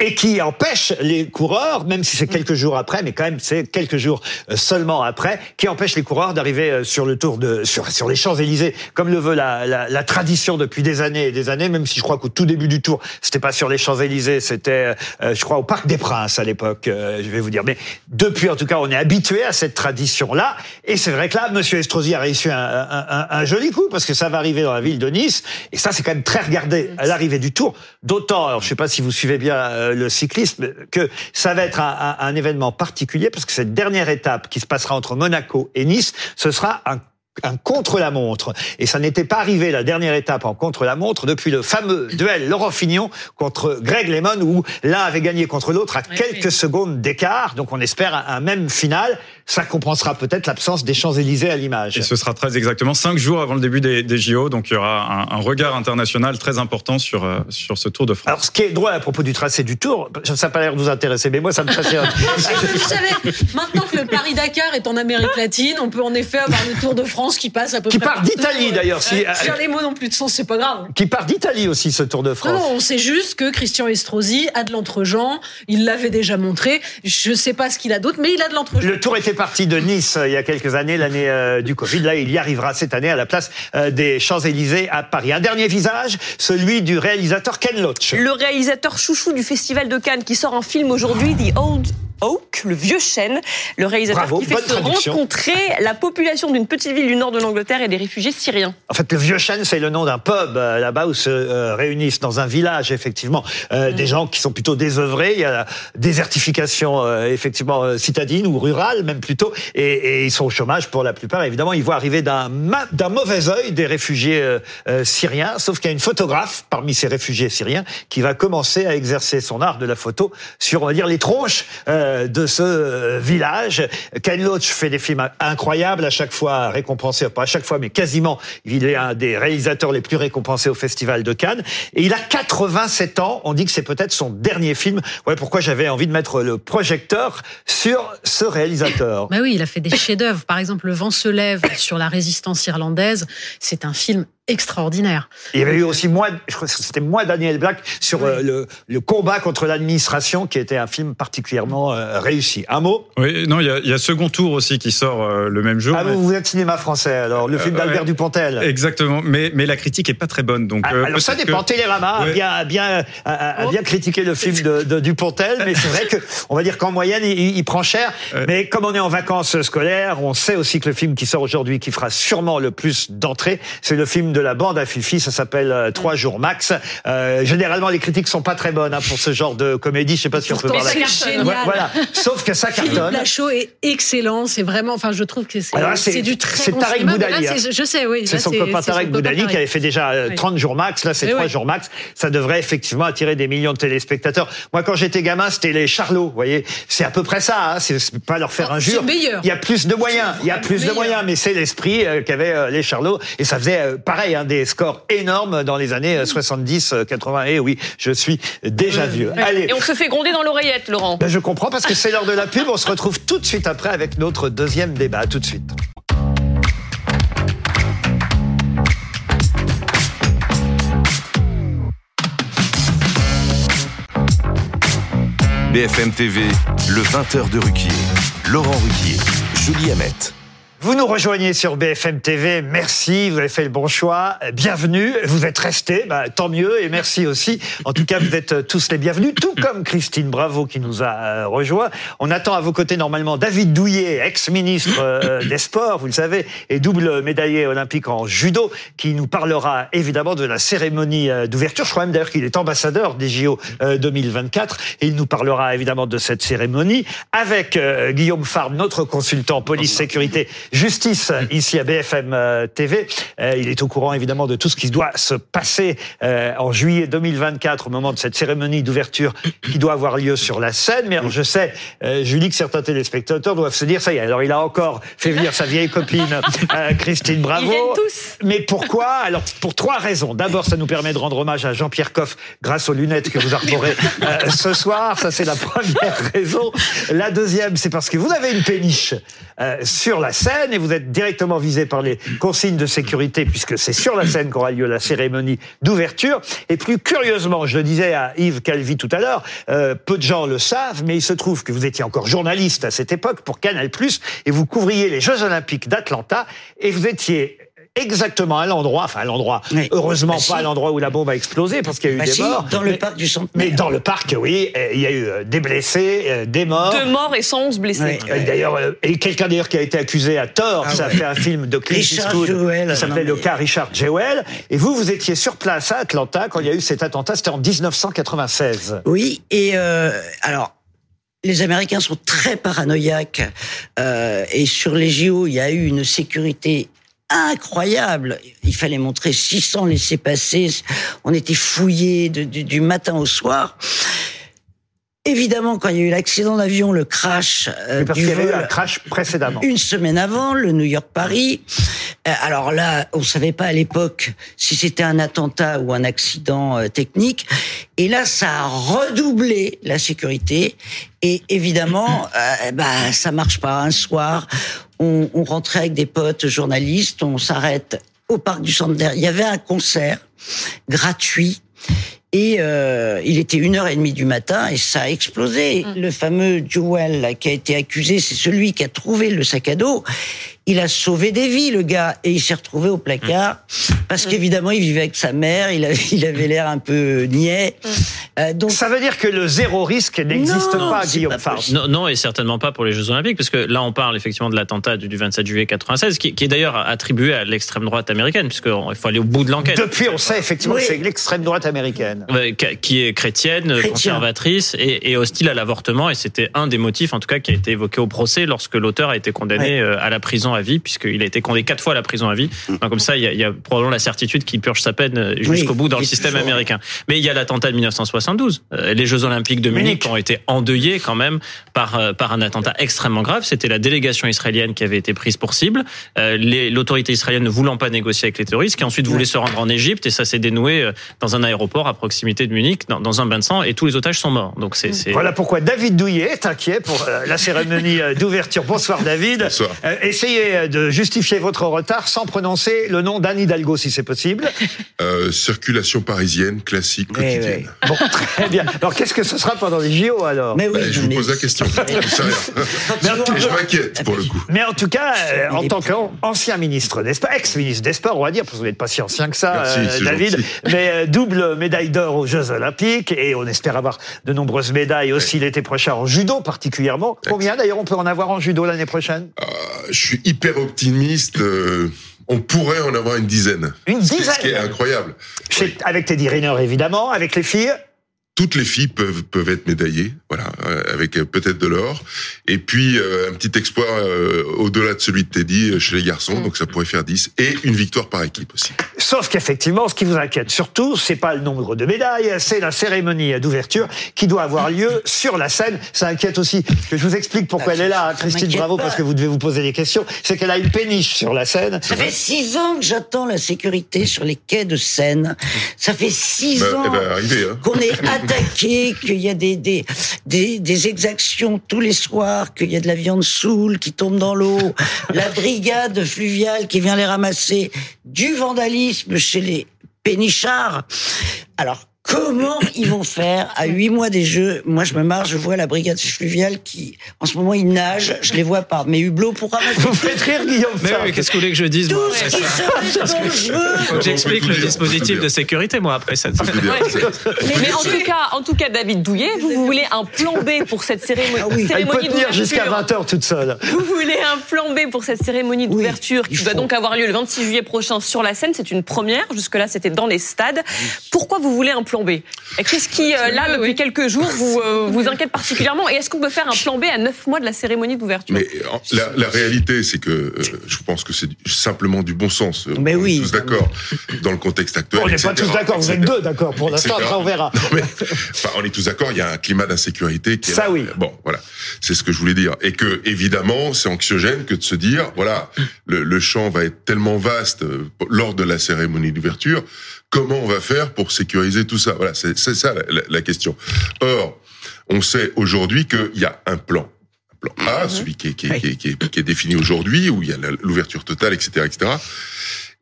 et qui empêche les coureurs, même si c'est quelques jours après, mais quand même c'est quelques jours euh, seulement après, qui empêche les coureurs d'arriver euh, sur le Tour de sur sur les Champs Élysées, comme le veut la, la, la tradition depuis des années et des années. Même si je crois qu'au tout début du Tour, c'était pas sur les Champs Élysées, c'était euh, je crois au Parc des Princes à l'époque. euh, je vais vous dire, mais depuis en tout cas, on est habitué à cette tradition là, et c'est vrai que là, Monsieur Estrosi a réussi un, un, un, un joli coup parce que ça va arriver dans la ville de Nice, et ça c'est quand même très regardé à l'arrivée du Tour. D'autant, alors je sais pas si vous suivez bien euh, le cyclisme, que ça va être un, un événement particulier parce que cette dernière étape qui se passera entre Monaco et Nice, ce sera un un contre-la-montre. Et ça n'était pas arrivé, la dernière étape en contre-la-montre, depuis le fameux duel Laurent Fignon contre Greg Lemon, où l'un avait gagné contre l'autre à quelques secondes d'écart. Donc on espère un même final. Ça compensera peut-être l'absence des Champs-Élysées à l'image. Et ce sera très exactement cinq jours avant le début des, des JO, donc il y aura un, un, regard international très important sur euh, sur ce Tour de France. Alors, ce qui est drôle à propos du tracé du Tour, ça n'a pas l'air de vous intéresser, mais moi, ça me passionne. Vous savez, maintenant que le Paris-Dakar est en Amérique latine, on peut en effet avoir le Tour de France qui passe à peu qui près. part partout. d'Italie d'ailleurs. Si, Euh, Sur les mots non plus de sens, c'est pas grave. Qui part d'Italie aussi, ce Tour de France. non, on sait juste que Christian Estrosi a de l'entre-gens. Il l'avait déjà montré. Je sais pas ce qu'il a d'autre, mais il a de l'entre-gens. Le tour était parti de Nice euh, il y a quelques années, l'année euh, du Covid. Là, il y arrivera cette année à la place euh, des Champs-Élysées à Paris. Un dernier visage, celui du réalisateur Ken Loach. Le réalisateur chouchou du Festival de Cannes qui sort un film aujourd'hui, The Old Oak, le vieux chêne, le réalisateur Bravo, qui fait se traduction. rencontrer la population d'une petite ville du nord de l'Angleterre et des réfugiés syriens. En fait, le Vieux Chêne, c'est le nom d'un pub euh, là-bas où se euh, réunissent dans un village, effectivement, euh, des gens qui sont plutôt désœuvrés. Il y a la désertification, euh, effectivement, citadine ou rurale, même plutôt, et, et ils sont au chômage pour la plupart. Évidemment, ils voient arriver d'un ma- d'un mauvais œil des réfugiés euh, syriens, sauf qu'il y a une photographe parmi ces réfugiés syriens qui va commencer à exercer son art de la photo sur, on va dire, les tronches euh, de ce euh, village. Ken Loach fait des films incroyables, à chaque fois récompensé, pas à chaque fois, mais quasiment. Il est un des réalisateurs les plus récompensés au Festival de Cannes. Et il a 87 ans. On dit que c'est peut-être son dernier film. Ouais, pourquoi j'avais envie de mettre le projecteur sur ce réalisateur? Bah oui, il a fait des chefs-d'œuvre. Par exemple, Le vent se lève sur la résistance irlandaise. C'est un film extraordinaire. Il y avait eu aussi moi, je crois que c'était moi Daniel Black sur euh, le, le combat contre l'administration, qui était un film particulièrement euh, réussi. Un mot? Oui, non, il y a, il y a Second Tour aussi qui sort euh, le même jour. Ah, vous, vous êtes cinéma français alors, le film d'Albert ouais. Dupontel. Exactement, mais mais la critique est pas très bonne, donc. Ah, euh, Alors ça dépend. que- Télérama a Ouais. bien, a bien, a, bien critiqué le film de, de Dupontel, mais c'est vrai que on va dire qu'en moyenne il, il prend cher. Mais comme on est en vacances scolaires, on sait aussi que le film qui sort aujourd'hui, qui fera sûrement le plus d'entrées, c'est le film de la bande à Fifi. Ça s'appelle euh, Trois jours max. Euh, généralement, les critiques sont pas très bonnes hein, pour ce genre de comédie. Je sais pas si on peut Pourtant, voir la. Voilà. Sauf que ça Philippe cartonne. Lachaud est excellent. C'est vraiment, enfin, je trouve que c'est du très c'est Tarek Boudali, là, hein. Je sais, oui. C'est son copain Tarek Boudali qui avait fait déjà euh, Oui. 30 jours max. Là, c'est Eh 3 oui. jours max. Ça devrait effectivement attirer des millions de téléspectateurs. Moi, quand j'étais gamin, c'était les Charlots. Vous voyez, c'est à peu près ça. Hein. C'est pas leur faire Oh, injure. c'est meilleur. Il y a plus de moyens. Il y a plus de moyens, mais c'est l'esprit qu'avaient les Charlots. Et ça faisait euh, pareil, hein, des scores énormes dans les années euh, 70, euh, 80. Et oui, je suis déjà vieux. Allez. Et on se fait gronder dans l'oreillette, Laurent. Ben, je comprends parce que c'est l'heure de la pub. On se retrouve tout de suite après avec notre deuxième débat. Tout de suite. BFM TV, le 20h de Ruquier. Laurent Ruquier, Julie Hamet. Vous nous rejoignez sur BFM TV, merci, vous avez fait le bon choix, bienvenue, vous êtes restés, bah, tant mieux et merci aussi. En tout cas, vous êtes euh, tous les bienvenus, tout comme Christine Bravo qui nous a euh, rejoint. On attend à vos côtés normalement David Douillet, ex-ministre euh, des Sports, vous le savez, et double médaillé olympique en judo, qui nous parlera évidemment de la cérémonie d'ouverture. Je crois même d'ailleurs qu'il est ambassadeur des JO euh, 2024 et il nous parlera évidemment de cette cérémonie avec Guillaume Farb, notre consultant police-sécurité justice ici à BFM euh, TV. Euh, il est au courant évidemment de tout ce qui doit se passer euh, en juillet 2024 au moment de cette cérémonie d'ouverture qui doit avoir lieu sur la scène. Mais alors, je sais, Julie, que certains téléspectateurs doivent se dire ça y est. Alors il a encore fait venir sa vieille copine Christine Bravo. Ils tous. Mais pourquoi? Alors pour trois raisons. D'abord, ça nous permet de rendre hommage à Jean-Pierre Coff grâce aux lunettes que vous arborez ce soir. Ça c'est la première raison. La deuxième, c'est parce que vous avez une péniche sur la scène et vous êtes directement visé par les consignes de sécurité puisque c'est sur la scène qu'aura lieu la cérémonie d'ouverture. Et plus curieusement, je le disais à Yves Calvi tout à l'heure, euh, peu de gens le savent, mais il se trouve que vous étiez encore journaliste à cette époque pour Canal+, et vous couvriez les Jeux Olympiques d'Atlanta, et vous étiez exactement à l'endroit, enfin à l'endroit, heureusement Bah, si. pas à l'endroit où la bombe a explosé parce qu'il y a eu Bah des si, morts. dans le Mais- parc du centre. mais dans le parc, oui, il y a eu euh, des blessés, euh, des morts. Deux morts et 111 blessés. Euh, D'ailleurs, euh, et quelqu'un d'ailleurs qui a été accusé à tort, Ah ça a ouais. fait un film de Clint Richard Eastwood Jewell, qui s'appelait le cas Richard Jewell. Et vous, vous étiez sur place à Atlanta quand il y a eu cet attentat, c'était en 1996. Oui, et euh, alors. Les Américains sont très paranoïaques euh, et sur les JO, il y a eu une sécurité incroyable. Il fallait montrer 600 laissés passer. On était fouillés du matin au soir. Évidemment, quand il y a eu l'accident d'avion, le crash euh, Parce du qu'il y avait eu un crash précédemment. une semaine avant, le New York-Paris. Euh, Alors là, on savait pas à l'époque si c'était un attentat ou un accident euh, technique. Et là, ça a redoublé la sécurité. Et évidemment, euh, bah ça marche pas. Un soir, on, on rentrait avec des potes journalistes, on s'arrête au parc du Centenaire. Il y avait un concert gratuit. Et euh, il était une heure et demie du matin et ça a explosé. Le fameux Jewel qui a été accusé, c'est celui qui a trouvé le sac à dos. Il a sauvé des vies, le gars, et il s'est retrouvé au placard parce qu'évidemment il vivait avec sa mère. Il avait, il avait l'air un peu niais. Euh, donc Ça veut dire que le zéro risque n'existe Non, pas, Guillaume pas. Non, non, et certainement pas pour les Jeux Olympiques, parce que là, on parle effectivement de l'attentat du, du 27 juillet 96, qui, qui est d'ailleurs attribué à l'extrême droite américaine, puisqu'il faut aller au bout de l'enquête. Depuis, on sait effectivement Oui. que c'est l'extrême droite américaine. Ouais, qui- est chrétienne, Chrétien. conservatrice et, et hostile à l'avortement. Et c'était un des motifs, en tout cas, qui a été évoqué au procès lorsque l'auteur a été condamné euh, à la prison à vie, puisqu'il a été condamné quatre fois à la prison à vie. Donc, comme ça, il y, a, il y a probablement la certitude qu'il purge sa peine euh, jusqu'au Oui, bout dans le système toujours- américain. Mais il y a l'attentat de 1972, euh, les Jeux Olympiques de Munich, ont été endeuillés quand même par euh, par un attentat extrêmement grave. C'était la délégation israélienne qui avait été prise pour cible. L'autorité israélienne ne voulant pas négocier avec les terroristes, qui ensuite voulait se rendre en Égypte et ça s'est dénoué dans un aéroport à proximité de Munich, dans, dans un bain de sang, et tous les otages sont morts. Donc c'est c'est- Voilà pourquoi David Douillet est inquiet pour la cérémonie d'ouverture. Bonsoir David. Bonsoir. Euh, essayez de justifier votre retard sans prononcer le nom d'Anne Hidalgo si c'est possible. Euh, circulation parisienne, classique, quotidienne. oui. Bon, très bien. Alors qu'est-ce que ce sera pendant les JO alors Mais oui, Bah, je vous mais- pose la question. Je sais rien. Mais en tout- Et je m'inquiète pour le coup. Mais en tout cas, euh, Il en tant qu'ancien ministre des Sports, ex-ministre des Sports, on va dire, parce que vous n'êtes pas si ancien que ça, Merci, euh, David, gentil. mais double médaille d'or aux Jeux Olympiques, et on espère avoir de nombreuses médailles aussi l'été prochain en judo particulièrement. Combien d'ailleurs on peut en avoir en judo l'année prochaine? Euh, je suis hyper optimiste. euh, on pourrait en avoir une dizaine. Une qui- Ce qui est dizaine incroyable. Avec Teddy Riner évidemment, avec les filles. Toutes les filles peuvent peuvent être médaillées, voilà, euh, avec euh, peut-être de l'or. Et puis euh, un petit exploit euh, au-delà de celui de Teddy chez les garçons, donc ça pourrait faire 10 et une victoire par équipe aussi. Sauf qu'effectivement, ce qui vous inquiète surtout, c'est pas le nombre de médailles, c'est la cérémonie d'ouverture qui doit avoir lieu sur la scène. Ça inquiète aussi. Que je vous explique pourquoi Ah, elle est là, hein, ça Christine Bravo, pas. parce que vous devez vous poser des questions. C'est qu'elle a une péniche sur la scène. Ça fait six ans que j'attends la sécurité sur les quais de Seine. Ça fait six Bah, ans. Hein. qu'on est qu'il y a des, des, des, des exactions tous les soirs, qu'il y a de la viande saoule qui tombe dans l'eau, la brigade fluviale qui vient les ramasser, du vandalisme chez les pénichards. Alors, comment ils vont faire à huit mois des Jeux? Moi, je me marre, je vois la brigade fluviale qui, en ce moment, ils nagent, je les vois par mes hublots pour ramasser Vous faites rire, Guillaume Mais oui, qu'est-ce que vous voulez que je dise moi tout ce après qui serait dangereux. Faut que j'explique peut le dispositif peut de sécurité, moi, après c'est- Mais en tout cas, en tout cas, David Douillet, vous, vous voulez un plan B pour cette cérémonie, Ah oui. Elle peut cérémonie tenir jusqu'à d'ouverture. 20h toute seule. Vous voulez un plan B pour cette cérémonie d'ouverture il qui doit donc avoir lieu le 26 juillet prochain sur la scène. C'est une première. Jusque-là, c'était dans les stades. Pourquoi vous voulez un plan plan B. Qu'est-ce qui, euh, là, depuis quelques jours, vous, euh, vous inquiète particulièrement Et est-ce qu'on peut faire un plan B à neuf mois de la cérémonie d'ouverture Mais euh, la, la réalité, c'est que euh, je pense que c'est simplement du bon sens. Mais on oui. est tous d'accord dans le contexte actuel. On n'est pas tous d'accord, vous êtes deux d'accord pour l'instant, après on verra. Non, mais, enfin, on est tous d'accord, il y a un climat d'insécurité qui est Ça, là. oui. Bon, voilà. C'est ce que je voulais dire. Et que, évidemment, c'est anxiogène que de se dire, voilà, le, le champ va être tellement vaste lors de la cérémonie d'ouverture, comment on va faire pour sécuriser tout ça? Voilà, c'est ça la, la- la question. Or, on sait aujourd'hui qu'il y a un plan. Un plan A, celui qui est, qui est, qui est, qui est- qui est défini aujourd'hui, où il y a l'ouverture totale, etc., etc.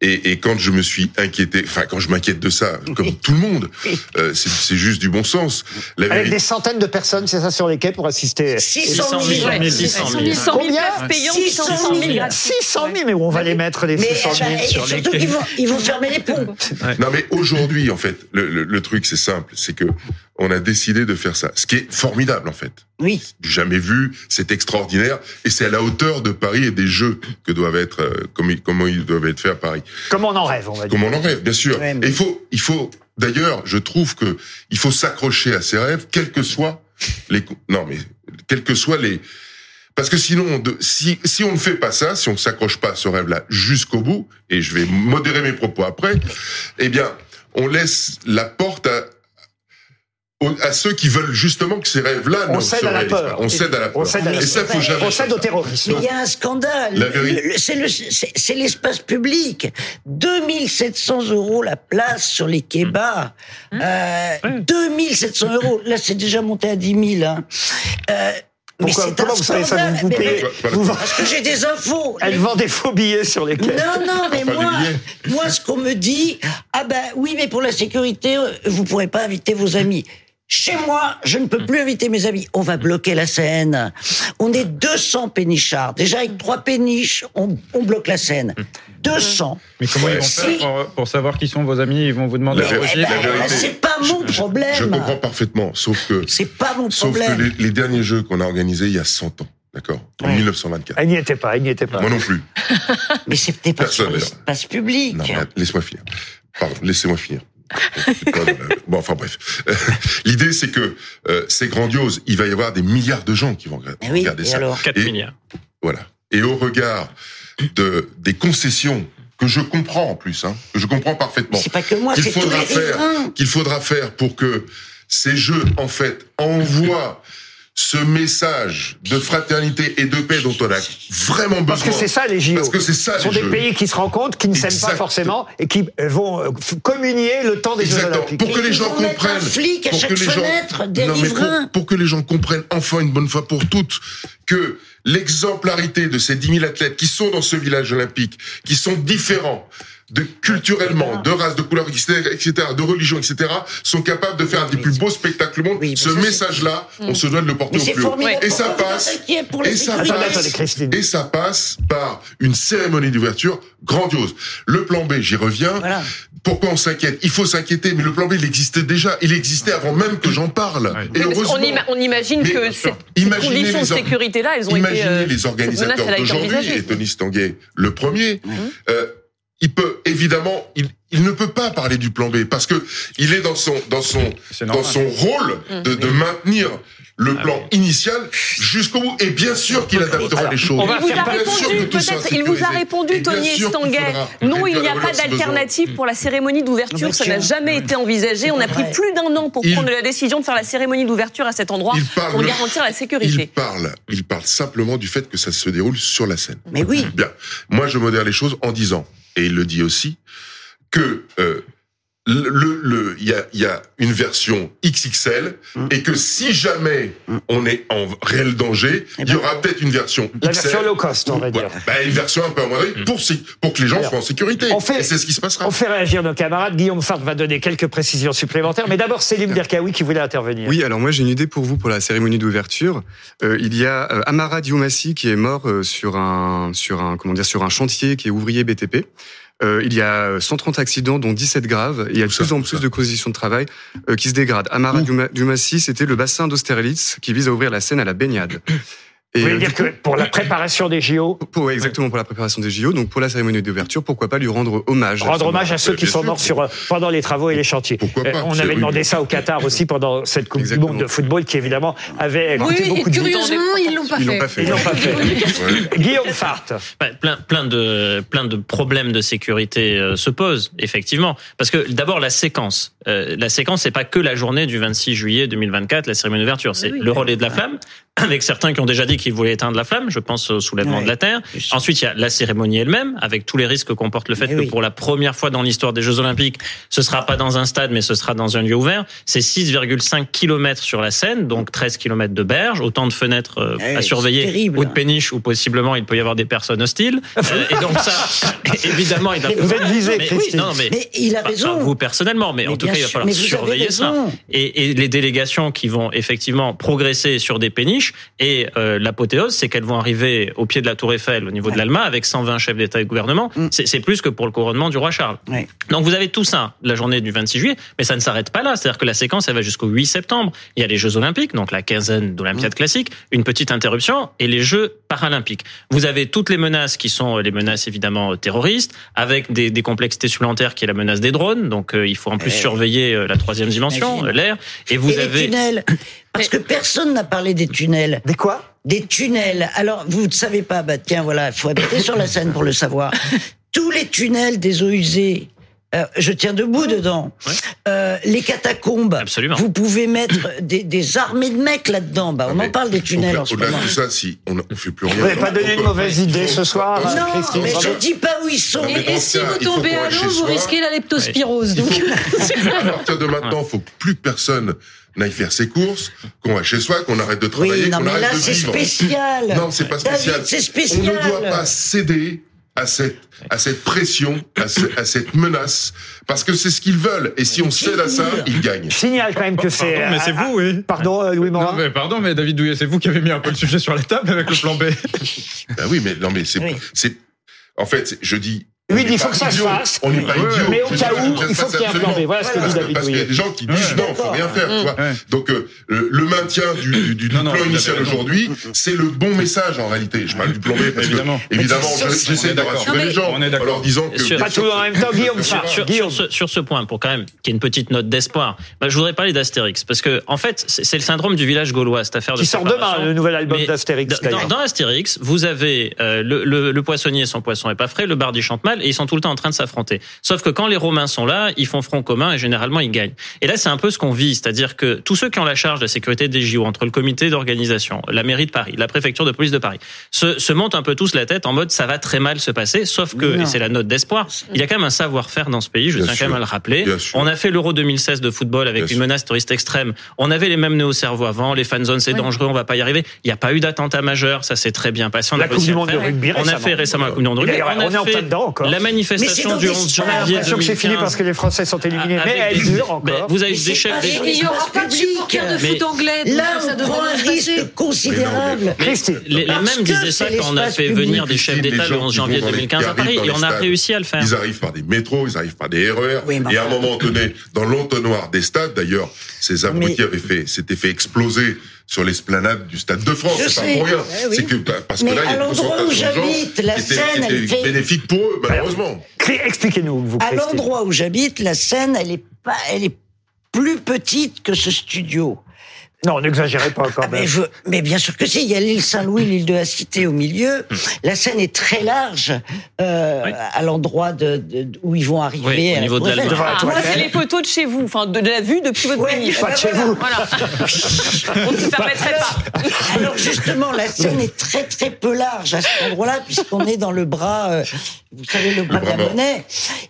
Et, et quand je me suis inquiété, enfin quand je m'inquiète de ça, comme tout le monde, euh, c'est c'est juste du bon sens. La Avec vérité- des centaines de personnes, c'est ça, sur les quais pour assister 600 000. Ouais, 600 000, 600 000 Combien places payantes, 600 000. 600 000 gratuites. 600 000, mais où on va les mettre, les Mais 600 000 eh ben, et sur les surtout quais qu'ils vont, ils vont fermer les ponts. Non mais aujourd'hui en fait, le, le, le truc c'est simple, c'est que on a décidé de faire ça, ce qui est formidable en fait. Oui. Jamais vu, c'est extraordinaire et c'est à la hauteur de Paris et des jeux que doivent être euh, comme comment ils doivent être faits à Paris. Comme on en rêve, on va dire. Comme on en rêve, bien sûr. Ouais, mais- Et il faut, il faut. D'ailleurs, je trouve que il faut s'accrocher à ses rêves, quels que soient les. Non, mais quels que soient les. Parce que sinon, on de- si si on ne fait pas ça, si on ne s'accroche pas à ce rêve-là jusqu'au bout, et je vais modérer mes propos après, eh bien, on laisse la porte à à ceux qui veulent justement que ces rêves-là On ne cède se à la réalisent peur. pas. On cède à la On peur. cède à la Et ça, faut jamais. On cède au terrorisme. Mais il y a un scandale. La vérité- Le- le- C'est le- c'est- c'est l'espace public. 2700 euros la place sur les kebabs. Euh, 2700 euros. Là, c'est déjà monté à 10 000. Hein. Euh, mais Pourquoi- c'est comment vous savez ça. Vous- vous Mais- payez- mais- vous- Parce que j'ai des infos. Elle Les- vend des faux billets sur les quais. Non, non, mais Pas moi, moi, ce qu'on me dit, ah ben oui, mais pour la sécurité, euh, vous pourrez pas inviter vos amis. Chez moi, je ne peux plus inviter mes amis. On va bloquer la Seine. On est 200 pénichards. Déjà, avec trois péniches, on, on bloque la Seine. 200. Mais comment ils vont Si- faire pour, pour savoir qui sont vos amis? Ils vont vous demander La vérité- C'est pas mon problème. Je comprends parfaitement, sauf que C'est pas mon Sauf que problème. les, les derniers jeux qu'on a organisés il y a 100 ans, d'accord? En Ouais. 1924. Elle n'y était pas, elle n'y était pas. Moi non plus. Mais c'était pas Personne, sur l'espace public. Laisse-moi finir. Pardon, laissez-moi finir. Bon, enfin bref. L'idée, c'est que euh, c'est grandiose. Il va y avoir des milliards de gens qui vont regarder, Eh oui, regarder et ça. alors 4 Et- milliards. Voilà. Et au regard de des concessions que je comprends en plus, hein, que je comprends parfaitement, C'est pas que moi, qu'il faudra faire, qu'il faudra faire pour que ces jeux, en fait, envoient ce message de fraternité et de paix dont on a vraiment besoin. Parce que c'est ça les JO. Parce que c'est ça Ce sont les des jeux. pays qui se rencontrent, qui ne s'aiment pas forcément et qui vont euh, communier le temps des Jeux Exactement. Olympiques. Pour que les gens comprennent. un flic à pour que les gens- Non, mais pour que les gens comprennent enfin une bonne fois pour toutes que l'exemplarité de ces 10 000 athlètes qui sont dans ce village olympique, qui sont différents de culturellement, de race, de couleur, etc., de religion, etc., sont capables de faire un des plus beaux spectacles au monde. Oui, Ce message-là, on se doit de le porter Mais au plus haut. Et ça passe. Et ça passe. Et ça passe par une cérémonie d'ouverture grandiose. Le plan B, j'y reviens. Voilà. Pourquoi on s'inquiète? Il faut s'inquiéter, mais le plan B, il existait déjà. Il existait avant même que j'en parle. Et Oui, mais heureusement. on, ima- on imagine que ces, conditions de sécurité-là, elles ont Imaginez euh, les organisateurs d'aujourd'hui, et Tony Stanguet le premier. euh, il peut évidemment, il, il ne peut pas parler du plan B parce que il est dans son dans son dans son rôle de, de maintenir le plan initial jusqu'au bout. Et bien sûr qu'il adaptera les choses. on va Il vous a répondu, peut-être, il vous a répondu, Tony sûr qu'il Stanguet. faudra Non, il n'y a pas d'alternative pour la cérémonie d'ouverture. Ça n'a jamais été envisagé. On a pris plus d'un an pour Il- prendre la décision de faire la cérémonie d'ouverture à cet endroit Il parle- pour garantir la Il sécurité. parle, il parle simplement du fait que ça se déroule sur la scène. Mais oui. Bien. Moi, je modère les choses en disant, et il le dit aussi, que euh, le, le, il y a, il y a une version XXL et que si jamais on est en réel danger, Eh il y ben, aura peut-être une version La XL. version low cost, on va Voilà. dire. Bah, une version un peu amoindrie pour, si- pour que les gens Alors, soient en sécurité. on fait- et c'est ce qui se passera. On fait réagir nos camarades. Guillaume Sartre va donner quelques précisions supplémentaires. Mais d'abord, Céline Derkaoui qui voulait intervenir. Oui, alors moi j'ai une idée pour vous pour la cérémonie d'ouverture. Euh, il y a euh, Amara Diomassi qui est mort euh, sur un sur un comment dire sur un chantier qui est ouvrier BTP. Euh, il y a euh, 130 accidents, dont 17 graves. Et il y a de plus en plus ça de conditions de travail euh, qui se dégradent. Amara Diomassi, c'était le bassin d'Austerlitz qui vise à ouvrir la Seine à la baignade. Et Vous voulez euh, dire coup, que pour la préparation des JO, pour, ouais, exactement pour la préparation des JO, donc pour la cérémonie d'ouverture, pourquoi pas lui rendre hommage rendre hommage à ceux qui bien sont morts sur, euh, pendant les travaux et les chantiers. Pourquoi pas Euh, on avait demandé ça au Qatar aussi pendant cette Coupe Exactement. du Monde de football qui évidemment avait Oui, coûté et beaucoup de curieusement, ils l'ont pas Ils fait. l'ont pas fait. Ils l'ont pas fait. Ouais. Guillaume Fart. Plein, plein de, plein de problèmes de sécurité euh, se posent effectivement, parce que d'abord la séquence, euh, la séquence c'est pas que la journée du 26 juillet 2024, la cérémonie d'ouverture, c'est Oui, le relais de la flamme, avec certains qui ont déjà dit qu'ils voulaient éteindre la flamme, je pense au soulèvement Ouais. de la terre. Ensuite il y a la cérémonie elle-même, avec tous les risques que comporte le fait Eh que oui. pour la première fois dans l'histoire des Jeux Olympiques, ce sera pas dans un stade, mais ce sera dans un lieu ouvert. C'est 6,5 km sur la Seine, donc 13 km de berge, autant de fenêtres euh, Eh, à surveiller ou de péniches où possiblement il peut y avoir des personnes hostiles. Euh, et donc ça, évidemment, il va Vous êtes visé, mais, oui, non, mais, Mais il a raison. vous personnellement, mais, en tout cas, il va falloir surveiller ça. et les délégations qui vont effectivement progresser sur des péniches. Et euh, l'apothéose, c'est qu'elles vont arriver au pied de la Tour Eiffel, au niveau de l'Alma, avec 120 chefs d'État et de gouvernement. Mm. C'est plus que pour le couronnement du roi Charles. Ouais. Donc vous avez tout ça la journée du 26 juillet, mais ça ne s'arrête pas là. C'est-à-dire que la séquence, elle va jusqu'au 8 septembre. Il y a les Jeux Olympiques, donc la quinzaine d'Olympiades classiques, une petite interruption, et les Jeux Paralympiques. Vous avez toutes les menaces qui sont euh, les menaces évidemment euh, terroristes, avec des, des complexités supplémentaires qui est la menace des drones. Donc euh, il faut en plus Eh. surveiller la troisième dimension, l'air. Et vous et les avez tunnels. Parce que personne n'a parlé des tunnels. Des quoi? Des tunnels. Alors, vous ne savez pas, bah tiens, voilà, il faut habiter sur la Seine pour le savoir. Tous les tunnels des eaux usées, euh, je tiens debout dedans. Ouais. Euh, les catacombes, Absolument. vous pouvez mettre des, des armées de mecs là-dedans. Bah, on Mais en parle des tunnels au-delà- en ce Au-delà moment. de tout ça, si on ne fait plus rien. Vous n'avez pas donné une mauvaise idée ce soir, Non, euh, Non, Christine mais je dis pas où ils sont. Et, si vous il tombez à l'eau, vous risquez la leptospirose. Donc, À partir de maintenant, faut que plus personne n'aille faire ses courses, qu'on va chez soi, qu'on arrête de travailler, Oui, non, qu'on mais arrête là, de c'est vivre. spécial. Non, c'est pas David, spécial. c'est On spécial. ne doit pas céder à cette à cette pression, à, ce- à cette menace, parce que c'est ce qu'ils veulent. Et si on cède à ça, ils gagnent. Je signale quand même que c'est. Pardon, mais c'est ah, vous, oui. Pardon, euh, Louis Morin Non, mais pardon, mais David Douillet, c'est vous qui avez mis un peu le sujet sur la table avec le plan B. Ben oui, mais non, mais c'est Oui. c'est en fait, je dis. Oui, on il faut que ça se fasse. On n'est pas Ouais, idiot. Mais au cas où, il faut qu'il y ait un plan B. Voilà ce que dit Parce que- David Parce qu'il y a des gens qui disent non, faut rien faire. tu vois. Ouais. Donc euh, le maintien du, du, du plan initial aujourd'hui, c'est le bon message en réalité. Je parle du plan B parce Évidemment. que évidemment, j'essaie de rassurer les gens On est en d'accord. leur disant que Sur- Pas tout en même temps, Guillaume sur, ce, point, pour quand même qu'il y ait une petite note d'espoir, je voudrais parler d'Astérix parce que en fait, c'est le syndrome du village gaulois, cette affaire de Qui sort demain, le nouvel album d'Astérix. Dans, Astérix, vous avez euh, le, poissonnier, son poisson est pas frais, le barde il chante et ils sont tout le temps en train de s'affronter. Sauf que quand les Romains sont là, ils font front commun et généralement ils gagnent. Et là, c'est un peu ce qu'on vit, c'est-à-dire que tous ceux qui ont la charge de la sécurité des JO, entre le comité d'organisation, la mairie de Paris, la préfecture de police de Paris, se, se montent un peu tous la tête en mode ça va très mal se passer. Sauf que, Non. et c'est la note d'espoir, il y a quand même un savoir-faire dans ce pays. Je Bien tiens sûr. quand même à le rappeler. Bien sûr. On a fait l'Euro 2016 de football avec Bien une sûr. menace terroriste extrême. On avait les mêmes nœuds au cerveau avant. Les fan zones, c'est Oui. dangereux, on va pas y arriver. Il n'y a pas eu d'attentat majeur, ça s'est très bien passé. On La a Coupe réussi du à le monde de faire. rugby On a récemment. fait récemment la Coupe du monde de rugby. On on est a en plein fait dedans encore. La Mais manifestation du dans des 11 stades. J'ai janvier l'impression que c'est fini 2015. parce que les Français sont éliminés. Ah, Mais avec elle dure mais encore. Vous avez Mais des chefs. Et il n'y aura pas de supporters de Mais- foot anglais. Là, ça on devrait prend un risque considérable. Mais les, mêmes disaient ça quand on a fait venir des chefs d'État le gens 11 qui janvier vont dans les- 2015 à Paris et on a réussi à le faire. Ils arrivent par des métros, ils arrivent par des RER. Mais et à un moment donné, dans l'entonnoir des stades, d'ailleurs, ces abrutis Mais- avaient fait, s'étaient fait exploser sur l'esplanade du Stade de France. C'est pas pour rien. Eh oui. C'est que, bah, parce que Mais là, il y a l'endroit où concentration de gens j'habite, la était- Seine, qui elle était fait- bénéfique pour eux, malheureusement. Expliquez-nous, vous, À l'endroit où j'habite, la Seine, elle est pas, elle est plus petite que ce studio. Non, n'exagérez pas quand Ah, mais, même. je- mais bien sûr que si. Il y a l'île Saint-Louis, l'île de la Cité au milieu. La Seine est très large euh, Oui. à l'endroit de, de- où ils vont arriver. Oui, au niveau de la Ah, moi, c'est les photos de chez vous, enfin de, de la vue depuis votre Ouais, péniche. Pas de chez vous. Voilà. On ne se permettrait pas. Alors justement, la Seine est très très peu large à cet endroit-là, puisqu'on est dans le bras, euh, vous savez, le bras de bras la monnaie.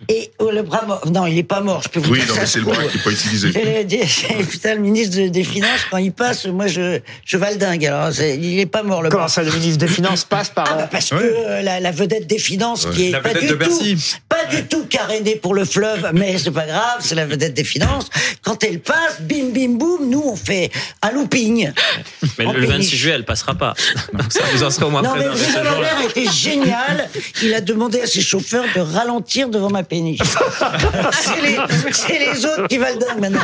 Et oh, le bras mort. Non, il est pas mort. Je peux vous Oui, dire non, ça. mais c'est le bras qui n'est pas utilisé. Et le- Putain, le ministre de- des Finances, quand il passe, moi, je, je valdingue. Alors, il est pas mort, le Comment ça, le ministre des Finances passe par. Ah, bah, euh, parce que euh, la, la vedette des finances, qui est La pas vedette du de tout, Bercy. pas du tout carénée pour le fleuve, mais c'est pas grave, c'est la vedette des finances. Quand elle passe, bim bim boum, nous on fait un looping. Mais En le 26 péniche. juillet, elle passera pas. Donc ça vous en sera au moins Non mais Le. Maire était génial. Il a demandé à ses chauffeurs de ralentir devant ma péniche. c'est les, autres qui valent dingue maintenant.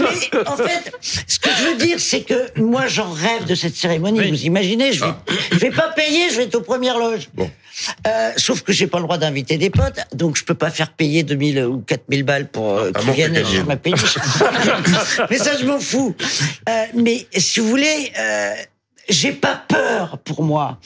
Mais en fait, ce que je veux dire, c'est que moi j'en rêve de cette cérémonie. Vous imaginez, je vais, je vais pas payer, je vais être aux premières loges. Euh, sauf que j'ai pas le droit d'inviter des potes, donc je peux pas faire payer 2000 ou 4000 balles pour euh, qu'ils mon viennent sur ma péniche. mais ça, je m'en fous. Euh, mais si vous voulez, euh, j'ai pas peur pour moi,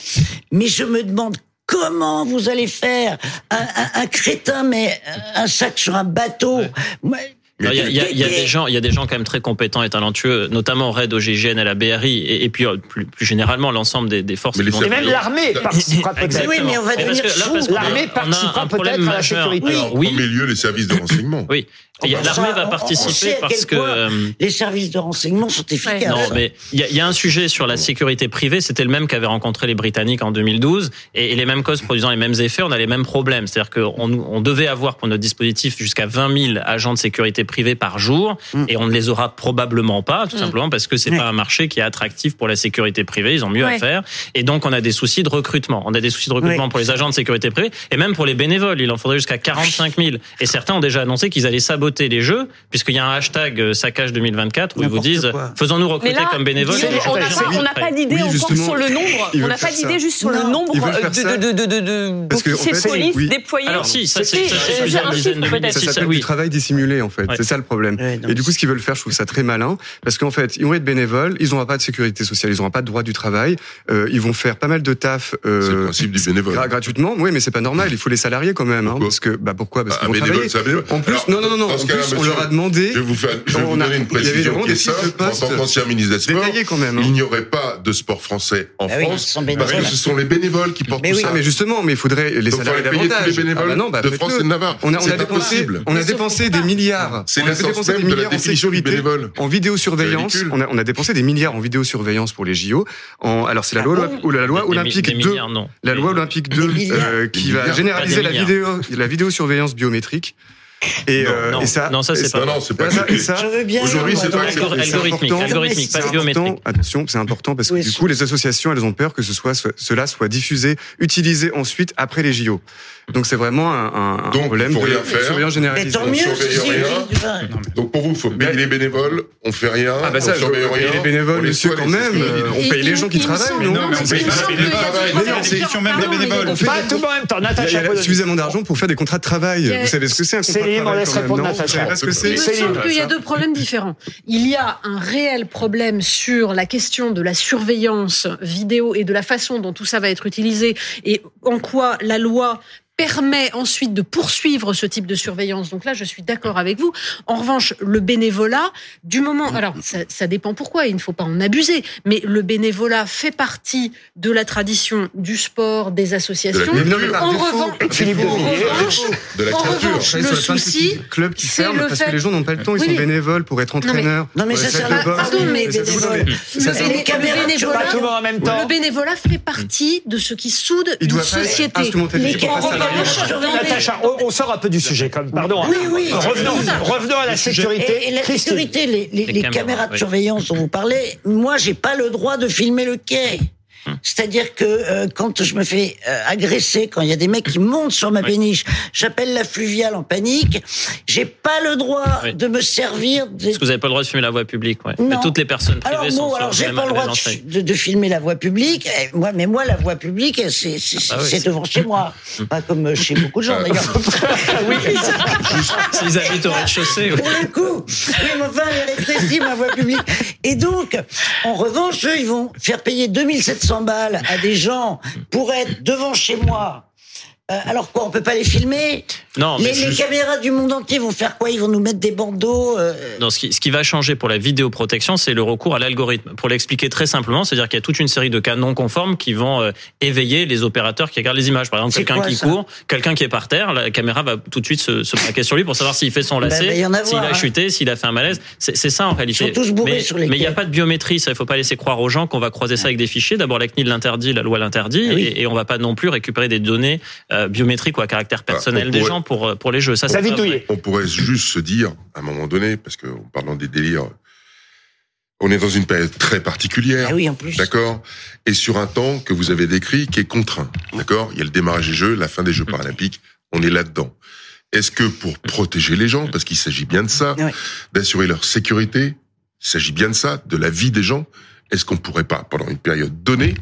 mais je me demande comment vous allez faire. Un, un- un crétin met un sac sur un bateau. Moi, Non, Il y, a, il y a- il y a des gens, il y a des gens quand même très compétents et talentueux, notamment au RAID, au GIGN, à la BRI, et, et puis euh, plus, plus généralement l'ensemble des, des forces. qui vont Et même l'armée participera peut-être. Oui, mais on va devenir L'armée on a un participera problème peut-être à la sécurité. Alors, En oui, premier lieu, les services de renseignement. oui. L'armée va on- on participer parce que. euh, les services de renseignement sont efficaces. Non, mais il y, a- il y a un sujet sur la sécurité privée. C'était le même qu'avaient rencontré les Britanniques en 2012, et, et les mêmes causes produisant les mêmes effets, on a les mêmes problèmes. C'est-à-dire qu'on on devait avoir pour notre dispositif jusqu'à 20 000 agents de sécurité privée par jour, et on ne les aura probablement pas, tout Mm. simplement parce que c'est pas un marché qui est attractif pour la sécurité privée. Ils ont mieux Ouais. à faire, et donc on a des soucis de recrutement. On a des soucis de recrutement Ouais. pour les agents de sécurité privée, et même pour les bénévoles. Il en faudrait jusqu'à 45 000. Et certains ont déjà annoncé qu'ils allaient saboter les jeux, puisqu'il y a un hashtag euh, saccage 2024 où ils vous disent faisons-nous recruter là, comme bénévoles. On n'a pas, on n'a pas d'idée Oui, encore sur le nombre. On n'a pas d'idée juste sur le nombre de, ça. de, de, de, de, Parce que, en d'officiers de fait, police oui. déployés. Alors si, ça c'est plusieurs dizaines de. Ça s'appelle oui. du travail dissimulé en fait. C'est ça le problème. Et du coup, ce qu'ils veulent faire, je trouve ça très malin, parce qu'en fait, ils vont être bénévoles, ils n'auront pas de sécurité sociale, ils n'auront pas de droit du travail, euh, ils vont faire pas mal de taf euh, C'est le principe du bénévole. gra- gratuitement. Oui, mais c'est pas normal. Il faut les salarier quand même, hein, Pourquoi parce que bah pourquoi? Parce Un qu'ils vont travailler. En plus, non, non, non, non. dans En cas-là, on leur a demandé. Je vais vous, faire, je vais On vous a- donner une y avait précision qui est simple. En tant qu'ancien ministre des Sports, quand même, hein. il n'y aurait pas de sport français en Ah oui, France parce bénévoles. que ce sont les bénévoles qui portent Mais tout oui. ça. Ah, mais justement, mais il faudrait les Donc, faudrait payer tous davantage. les bénévoles Ah, bah non, bah, de. France et de Navarre. On a, on a dépensé, on a dépensé des milliards. C'est On a l'essence dépensé même des de la milliards en définition du sécurité, bénévole. en vidéosurveillance. On a, on a dépensé des milliards en vidéosurveillance pour les JO. En, alors c'est la loi, ou la loi olympique mi- des 2. milliards, non. La loi olympique 2 milliards. euh, qui Des va généraliser la des vidéo, la vidéosurveillance biométrique. Et, Non, euh, non, et ça, non, ça, c'est pas Non, non, c'est pas ça, et ça, Je veux bien. Aujourd'hui, c'est pas Algorithmique, pas biométrique. Attention, c'est important parce que Oui, du coup, les associations, elles ont peur que ce soit, soit- cela soit diffusé, utilisé ensuite après les JO. Donc c'est vraiment un, un- Donc, problème faut de rien faire. surveillance Mais tant mieux, surveille si, rien. si, enfin, Donc pour vous, il faut payer les bénévoles, on fait rien, Ah bah ça, on surveille je- rien. les bénévoles, on les monsieur, soigne, quand c'est même, euh, on paye les gens qui il me travaillent, semble- non mais on il paye me pas semble les qu'il y a bénévoles. des- Mais non, des- c'est- Définition même des mais bénévoles. on fait Pas tout en même temps. Il y a- Natacha il y a Polony. suffisamment d'argent pour faire des contrats de travail. Il a- Vous savez ce que c'est un contrat de Céline, on travail laisse quand même, répondre non Natacha. Vous savez ce que c'est Il me Céline. semble qu'il y a deux problèmes différents. Il y a un réel problème sur la question de la surveillance vidéo et de la façon dont tout ça va être utilisé et en quoi la loi permet ensuite de poursuivre ce type de surveillance. Donc là, je suis d'accord avec vous. En revanche, le bénévolat, du moment, alors ça, ça dépend pourquoi, il ne faut pas en abuser, mais le bénévolat fait partie de la tradition du sport, des associations. Mais non, mais en revanche, de Villiers. en revanche, De la en revanche, le souci, clubs qui le parce fait- que les gens n'ont pas le temps, ils Oui, sont bénévoles pour être Non, mais- entraîneurs. Non, mais ça bord. pardon, mais Ça, bénévoles. ça Le caméras bénévolat- Pas tout le monde en même temps. Le bénévolat fait partie de ce qui soude une société. Les- pour Natacha, on, on sort un peu du sujet, quand même. Pardon. Oui, oui. Revenons, à la sécurité. Et, et la Christine. sécurité, les, les- Les les caméras, caméras de oui. surveillance dont vous parlez, moi, j'ai pas le droit de filmer le quai. C'est-à-dire que euh, quand je me fais euh, agresser, quand il y a des mecs qui montent sur ma péniche, j'appelle la fluviale en panique. J'ai pas le droit Oui. de me servir. Des... Parce que vous n'avez pas le droit de filmer la voie publique. Ouais. Mais toutes les personnes privées Alors sont bon, alors j'ai pas le droit de, de- de filmer la voie publique. Eh, Moi, mais moi, la voie publique, c'est bah oui, c'est- devant chez moi, pas comme chez beaucoup de gens d'ailleurs. oui, s'ils habitent au rez-de-chaussée. oui. Pour le coup, mais enfin, elle est ma voie publique. Et donc, en revanche, eux, ils vont faire payer 2700 balles à des gens pour être devant chez moi. Euh, alors quoi, on peut pas les filmer Non, mais les, les juste- caméras du monde entier vont faire quoi? Ils vont nous mettre des bandeaux euh, Non, ce qui, ce qui va changer pour la vidéoprotection, c'est le recours à l'algorithme. Pour l'expliquer très simplement, c'est-à-dire qu'il y a toute une série de cas non conformes qui vont euh, éveiller les opérateurs qui regardent les images. Par exemple, quelqu'un qui court, quelqu'un qui est par terre, la caméra va tout de suite se, se braquer sur lui pour savoir s'il fait son Bah, lacet, avoir, s'il a hein. chuté, s'il a fait un malaise. C'est ça en réalité. Ils sont tous bourrés mais sur les mais il n'y a pas de biométrie, ça il faut pas laisser croire aux gens qu'on va croiser ça avec des fichiers. D'abord, la CNIL l'interdit, la loi l'interdit, Ah oui. et, et on va pas non plus récupérer des données euh, biométrique ou à caractère personnel on des pourrait- gens pour euh, pour les jeux. Ça, vrai. On pourrait juste se dire, à un moment donné, parce que en parlant des délires, on est dans une période très particulière. Ah oui, en plus. D'accord? Et sur un temps que vous avez décrit qui est contraint. D'accord? Il y a le démarrage des Jeux, la fin des Jeux paralympiques. On est là-dedans. Est-ce que pour protéger les gens, parce qu'il s'agit bien de ça, d'assurer leur sécurité, il s'agit bien de ça, de la vie des gens, est-ce qu'on pourrait pas, pendant une période donnée,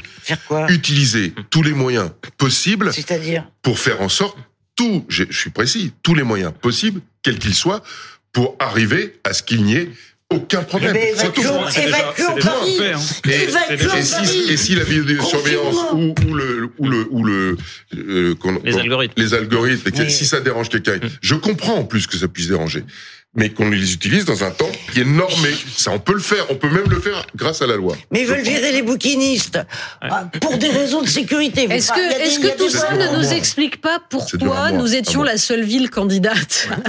utiliser tous les moyens possibles C'est-à-dire pour faire en sorte, tout, je suis précis, tous les moyens possibles, quels qu'ils soient, pour arriver à ce qu'il n'y ait aucun problème. Évacuons- évacuons Paris. fait, hein. Et, Évacuons et si, Paris. et si la vidéosurveillance ou, ou le ou le ou le euh, Les qu'on- algorithmes. les algorithmes, Oui. si ça dérange quelqu'un, je comprends en plus que ça puisse déranger, mais qu'on les utilise dans un temps qui est normé. Ça, on peut le faire. On peut même le faire grâce à la loi. Mais ils veulent virer les bouquinistes ah, pour des raisons de sécurité. Est-ce que, est-ce tout ça ne nous explique pas pourquoi nous étions la seule ville candidate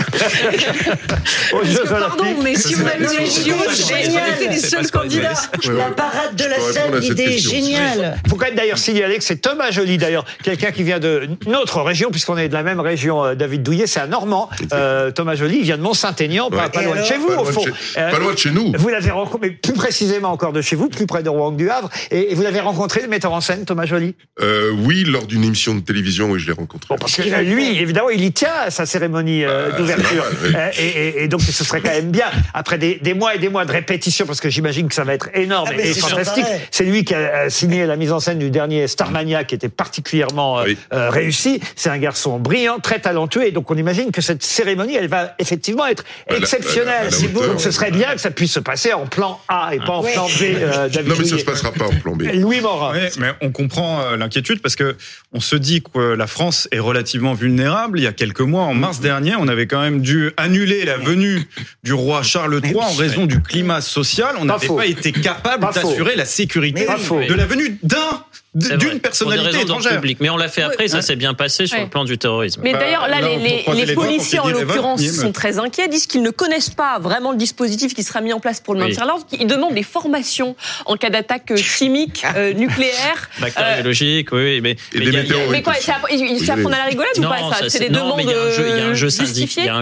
que, pardon, mais si on la a nos question. légions, C'est on génial. était les seuls candidats. La parade de la cette l'idée est géniale. Il faut quand même d'ailleurs signaler que c'est Thomas Joly, d'ailleurs, quelqu'un qui vient de notre région, puisqu'on est de la même région, euh, David Douillet, c'est un Normand. Euh, Thomas Joly, il vient de Mont-Saint-Aignan, pas, Ouais. pas Et loin de chez vous, Pas au fond. chez- pas loin de chez nous. Vous l'avez rencontré, mais plus précisément encore de chez vous, plus près de Rouen du Havre, et, et vous l'avez rencontré, le metteur en scène, Thomas Joly? Euh, oui, lors d'une émission de télévision où je l'ai rencontré. Parce que lui, évidemment, il y tient à sa cérémonie euh, Ah, d'ouverture. oui. Euh, et, et- et donc, ce serait quand même bien, après des, des mois et des mois de répétition, parce que j'imagine que ça va être énorme Ah, et c'est fantastique. C'est lui qui a signé la mise en scène du dernier Starmania, qui était particulièrement euh, euh, réussi. C'est un garçon brillant, très talentueux, et donc on imagine que cette cérémonie, elle va effectivement être La- exceptionnelle. à la-. Donc, ce serait bien que ça puisse se passer en plan A et pas en Ouais. plan B, euh, David Non, mais ça Douillet. se passera pas en plan B. Louis Morin. Mais on comprend euh, l'inquiétude parce que on se dit que la France est relativement vulnérable. Il y a quelques mois, en mars dernier, on avait quand même dû annuler la venue du roi Charles III en raison du climat social. On n'avait pas été capable d'assurer la sécurité de la venue d'un d'une pour personnalité d'ordre étrangère. public. Mais on l'a fait après, ça s'est bien passé sur Ouais. le plan du terrorisme. Mais d'ailleurs, là, là, les, pour policiers, en l'occurrence, sont très inquiets, disent qu'ils ne connaissent pas vraiment le dispositif qui sera mis en place pour le maintien de l'ordre. Ils demandent des formations en cas d'attaque chimique, euh, nucléaire. Bactériologique, oui, oui, mais. Et mais des y a- y. Mais quoi, c'est à, il- c'est à prendre à la rigolade ou Non, pas ça C'est des demandes il y a un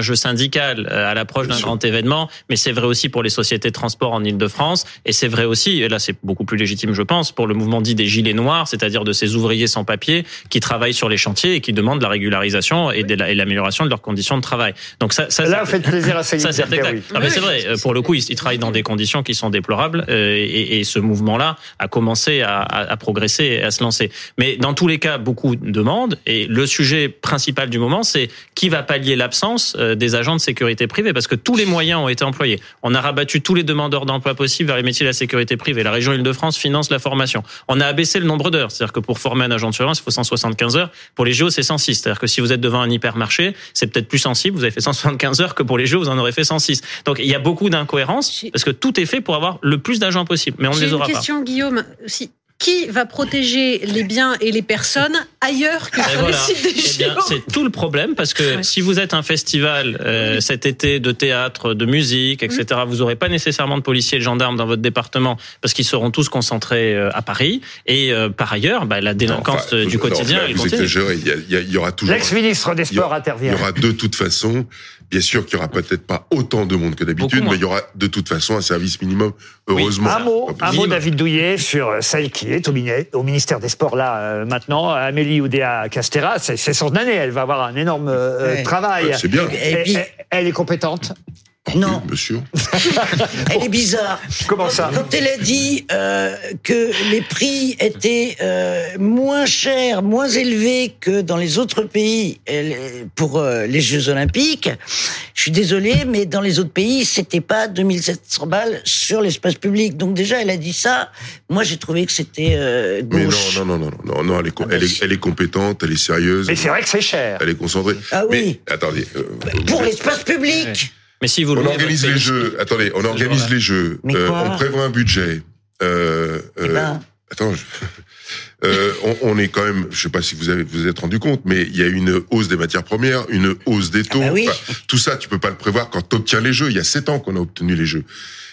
jeu, euh, syndical euh, à l'approche d'un grand événement, mais c'est vrai aussi pour les sociétés de transport en Ile-de-France, et c'est vrai aussi, et là c'est beaucoup plus légitime je pense, pour le mouvement dit des gilets noirs, c'est-à-dire de ces ouvriers sans papier qui travaillent sur les chantiers et qui demandent la régularisation et l'amélioration de leurs conditions de travail. Donc ça, ça Là, vous faites plaisir à Céline ça, c'est oui. Ah ben, c'est vrai. Pour le coup, ils, ils travaillent dans des conditions qui sont déplorables euh, et, et ce mouvement-là a commencé à, à- à progresser et à se lancer. Mais dans tous les cas, beaucoup demandent et le sujet principal du moment, c'est qui va pallier l'absence euh, des agents de sécurité privée parce que tous les moyens ont été employés. On a rabattu tous les demandeurs d'emploi possibles vers les métiers de la sécurité privée. La région Île-de-France finance la formation. On a abaissé le nombre d'heures, c'est-à-dire que pour former un agent de surveillance, il faut 175 heures. Pour les JO, c'est 106. C'est-à-dire que si vous êtes devant un hypermarché, c'est peut-être plus sensible. Vous avez fait 175 heures que pour les JO, vous en aurez fait 106. Donc il y a beaucoup d'incohérences parce que tout est fait pour avoir le plus d'agents possible, mais on ne J'ai les une aura pas. question, Guillaume. Qui va protéger les biens et les personnes ailleurs que Et sur voilà. les sites des Eh bien, c'est tout le problème parce que si vous êtes un festival euh, cet été de théâtre, de musique, etc., vous aurez pas nécessairement de policiers et de gendarmes dans votre département parce qu'ils seront tous concentrés euh, à Paris. Et euh, par ailleurs, bah, la délinquance Enfin, du non, quotidien, là, elle vous exagérez. Il y, y aura toujours. L'ex-ministre des Sports intervient. Il y aura de toute façon, bien sûr qu'il y aura peut-être pas autant de monde que d'habitude, mais il y aura de toute façon un service minimum, heureusement. Un mot, un mot. David Douillet, sur celle qui est au, ministère des Sports là euh, maintenant, Amélie Oudéa Castera. C'est son année, elle va avoir un énorme euh, Ouais. travail. Ouais, c'est bien. Et puis- elle, elle est compétente. Non, Monsieur. elle est bizarre. Comment ça Quand elle a dit euh, que les prix étaient euh, moins chers, moins élevés que dans les autres pays pour euh, les Jeux Olympiques, je suis désolé, mais dans les autres pays, c'était pas 2700 balles sur l'espace public. Donc déjà, elle a dit ça. Moi, j'ai trouvé que c'était euh, Mais non, non, non, non, non, non, elle est, Ah elle est, si. elle est compétente, elle est sérieuse. Mais c'est vrai que c'est cher. Elle est concentrée. Ah oui. Mais attendez. euh, Pour l'espace public. Mais si vous on organise les jeux. Attendez, on organise les jeux. Euh, on prévoit un budget. Euh, Eh euh, ben. Attends. je- Euh, on, on est quand même, je sais pas si vous avez vous vous êtes rendu compte, mais il y a une hausse des matières premières, une hausse des taux. Ah bah oui. Enfin, tout ça, tu peux pas le prévoir quand tu obtiens les jeux. Il y a sept ans qu'on a obtenu les jeux,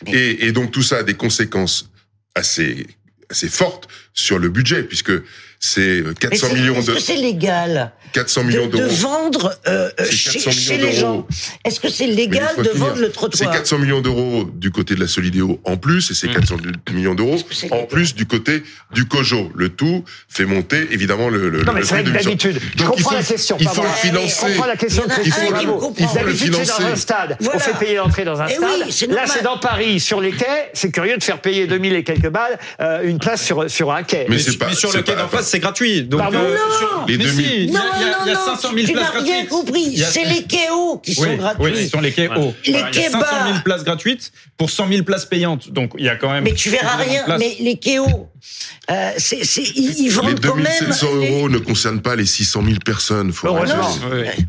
et, et donc tout ça a des conséquences assez assez fortes sur le budget, puisque c'est Mais 400 c'est- millions Est-ce de que c'est légal 400 millions de, de d'euros. vendre euh, euh, C'est chez, 400 chez les gens? D'euros. Est-ce que c'est légal de finir. vendre le C'est trottoir 400 millions d'euros du côté de la Solidéo en plus, et c'est 400 millions d'euros en plus du côté du COJO. Le tout fait monter évidemment le, le, Non, le mais c'est d'habitude, je comprends faut, la question. il faut le financer. Je comprends la question de Il faut le c'est dans financer. un stade. On fait payer l'entrée dans un Eh stade. c'est Là, c'est dans Paris, sur les quais. C'est curieux de faire payer 2000 et quelques balles euh, une place sur, sur un quai. Mais c'est pas- sur c'est le quai d'en face, c'est gratuit. Donc, Pardon euh, Non. sur- Les mais 2000. si, il y a, Non, il y a- non, 500 non, 000 tu places n'as rien gratuites. compris. A- C'est les quais hauts qui Oui, sont gratuits. oui, ce sont les quais hauts. Les Voilà, il y a quais 500 000 bas. places gratuites pour 100 000 places payantes. Donc il y a quand même. Mais tu verras rien. Mais les quais hauts, euh, c'est, c'est, ils, ils Les vendent quand même. 2700 euros ne concernent pas les 600 000 personnes. Faut Heureusement.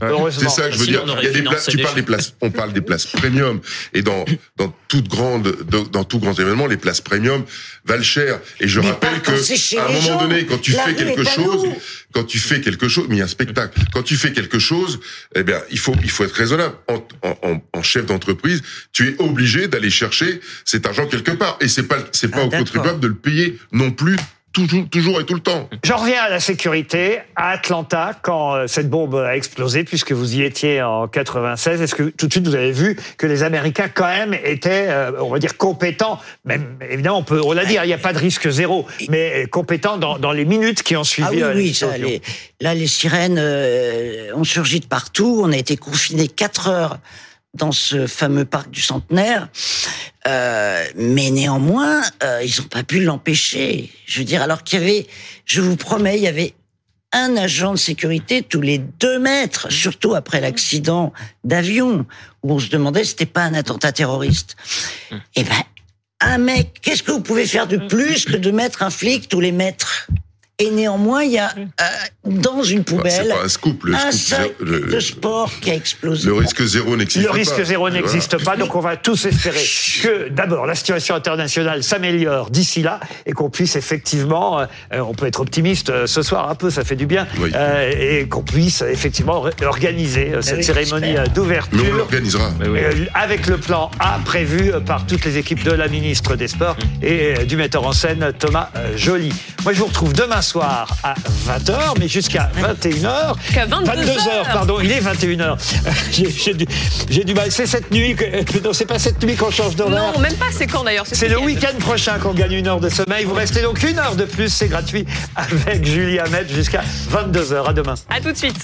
Heureusement. C'est ça que je veux Sinon, dire. Il y a des places, tu parles des places, on parle des places premium. Et dans, dans toute grande, dans, tout grand événement, les places premium valent cher. Et je Mais rappelle quand que, à un les moment gens. donné, quand tu fais quelque est chose, nous. Quand tu fais quelque chose, mais il y a un spectacle. Quand tu fais quelque chose, eh bien, il faut, il faut être raisonnable. En, en, en- en chef d'entreprise, tu es obligé d'aller chercher cet argent quelque part. Et c'est pas, c'est pas Ah, au contribuable de le payer non plus toujours, toujours et tout le temps. J'en reviens à la sécurité. À Atlanta, quand euh, cette bombe a explosé, puisque vous y étiez en 96, est-ce que tout de suite vous avez vu que les Américains quand même étaient, euh, on va dire, compétents? Même évidemment, on peut, on l'a dit, hein, il n'y a pas de risque zéro, mais euh, compétents dans, dans les minutes qui ont suivi Ah oui, oui, ça, les- là, les sirènes euh, ont surgi de partout. On a été confinés quatre heures dans ce fameux parc du centenaire. Euh, mais néanmoins, euh, ils n'ont pas pu l'empêcher. Je veux dire, alors qu'il y avait, je vous promets, il y avait un agent de sécurité tous les deux mètres, surtout après l'accident d'avion, où on se demandait si c'était pas un attentat terroriste. Eh ben, un mec, qu'est-ce que vous pouvez faire de plus que de mettre un flic tous les mètres? Et néanmoins, il y a euh, dans une Bah, poubelle pas un scoop. Le un scoop, sac le- de sport qui a explosé. Le risque zéro n'existe Le pas. risque zéro Voilà. n'existe pas, donc on va tous espérer que d'abord la situation internationale s'améliore d'ici là et qu'on puisse effectivement, euh, on peut être optimiste euh, ce soir un peu, ça fait du bien, Oui. euh, et qu'on puisse effectivement organiser euh, cette oui, cérémonie d'ouverture. Mais on l'organisera. Euh, avec le plan A prévu par toutes les équipes de la ministre des Sports et euh, du metteur en scène Thomas Joly. Moi, je vous retrouve demain soir à 20h, mais jusqu'à 21h. Jusqu'à 22h. pardon, il est 21h. J'ai- J'ai du, j'ai du mal. C'est cette nuit, que, non, c'est pas cette nuit qu'on change d'horaire. Non, même pas, c'est quand d'ailleurs C'est le week-end prochain qu'on gagne une heure de sommeil. Vous restez donc une heure de plus, c'est gratuit, avec Julie Hamet jusqu'à 22h. À demain. À tout de suite.